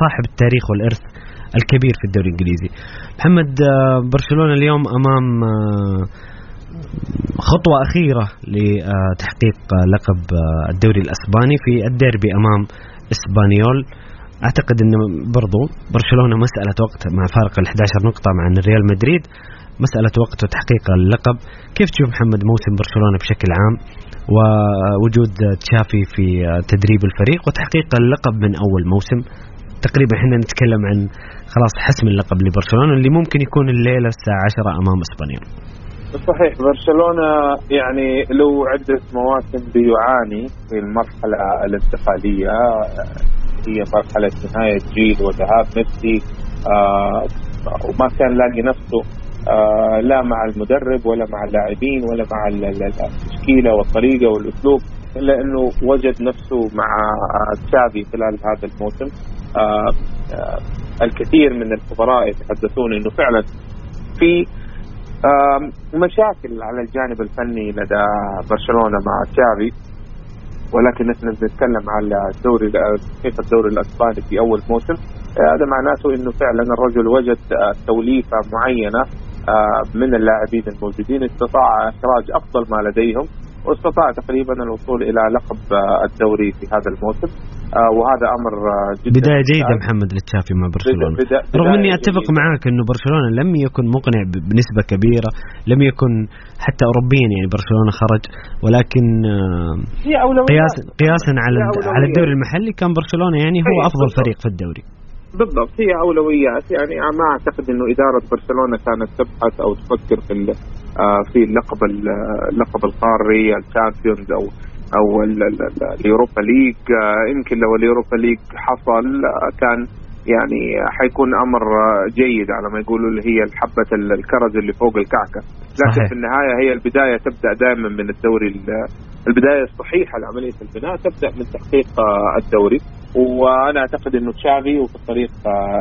صاحب التاريخ والإرث الكبير في الدوري الإنجليزي. محمد برشلونة اليوم أمام خطوة أخيرة لتحقيق لقب الدوري الأسباني في الديربي أمام إسبانيول أعتقد إنه برضو برشلونة مسألة وقت مع فارق ال 11 نقطة مع ريال مدريد مسألة وقت وتحقيق اللقب. كيف تشوف محمد موسم برشلونة بشكل عام ووجود تشافي في تدريب الفريق وتحقيق اللقب من أول موسم؟ تقريبا إحنا نتكلم عن خلاص حسم اللقب لبرشلونة اللي ممكن يكون الليلة الساعة 10 أمام إسبانيا. صحيح برشلونة يعني له عدة مواسم بيعاني في المرحلة الانتقالية هي مرحله نهايه جيل وذهاب ميسي. آه وما كان لاقي نفسه آه لا مع المدرب ولا مع اللاعبين ولا مع التشكيلة والطريقة والأسلوب إلا إنه وجد نفسه مع تشافي خلال هذا الموسم. آه آه الكثير من الخبراء يتحدثون إنه فعلا في مشاكل على الجانب الفني لدى برشلونة مع تشافي. ولكن نحن نتكلم على الدوري كيف الدوري الإسباني في أول موسم. هذا معناته إنه فعلا الرجل وجد توليفة معينة من اللاعبين الموجودين استطاع إخراج أفضل ما لديهم. واستطاع تقريبا الوصول إلى لقب الدوري في هذا الموسم. آه وهذا أمر آه، جدا. بداية جيدة محمد للتشافي مع برشلونة. بدا بدا رغم إني أتفق جيدة. معاك إنه برشلونة لم يكن مقنع بنسبة كبيرة لم يكن حتى اوروبيا يعني برشلونة خرج ولكن آه، هي أولوية. قياس قياسا على على الدوري المحلي كان برشلونة يعني هو أفضل فريق في الدوري. بالضبط هي أولويات. يعني ما أعتقد إنه إدارة برشلونة كانت تبحث أو تفكر في آه، في اللقب اللقب القاري الشامبيونز أو أو اليوروبا ليج. آه، يمكن لو اليوروبا ليج حصل آه، كان يعني حيكون أمر جيد على ما يقولوا اللي هي حبه الكرز اللي فوق الكعكة لكن صحيح. في النهاية هي البداية تبدأ دائما من الدوري البداية الصحيحة لعملية البناء تبدأ من تحقيق الدوري وأنا أعتقد إنه تشافي وفي الطريق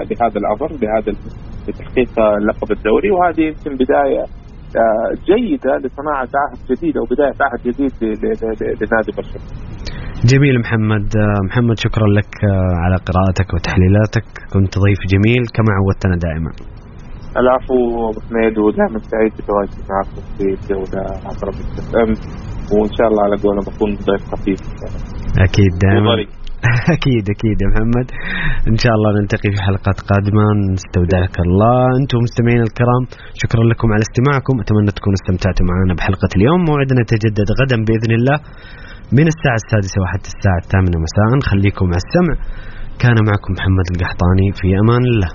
لهذا الأمر لهذا لتحقيق لقب الدوري وهذه يمكن بداية جيدة لصناعة عهد جديد أو بداية عهد جديد لنادي برشلونة. جميل محمد. محمد شكرا لك على قراءتك وتحليلاتك. كنت ضيف جميل كما عودتنا دائما. العفو أبو حميد ودائما سعيد بتواجدي معكم في الجوله عبر ام وإن شاء الله على قولهم بكون ضيف خفيف. أكيد دائما. أكيد أكيد يا محمد. إن شاء الله نلتقي في حلقات قادمة. نستودعك الله. أنتم مستمعين الكرام شكرا لكم على استماعكم. أتمنى تكونوا استمتعتوا معنا بحلقة اليوم. موعدنا يتجدد غدا بإذن الله. من الساعة السادسة وحتى الساعة الثامنة مساء. خليكم على السمع. كان معكم محمد القحطاني. في أمان الله.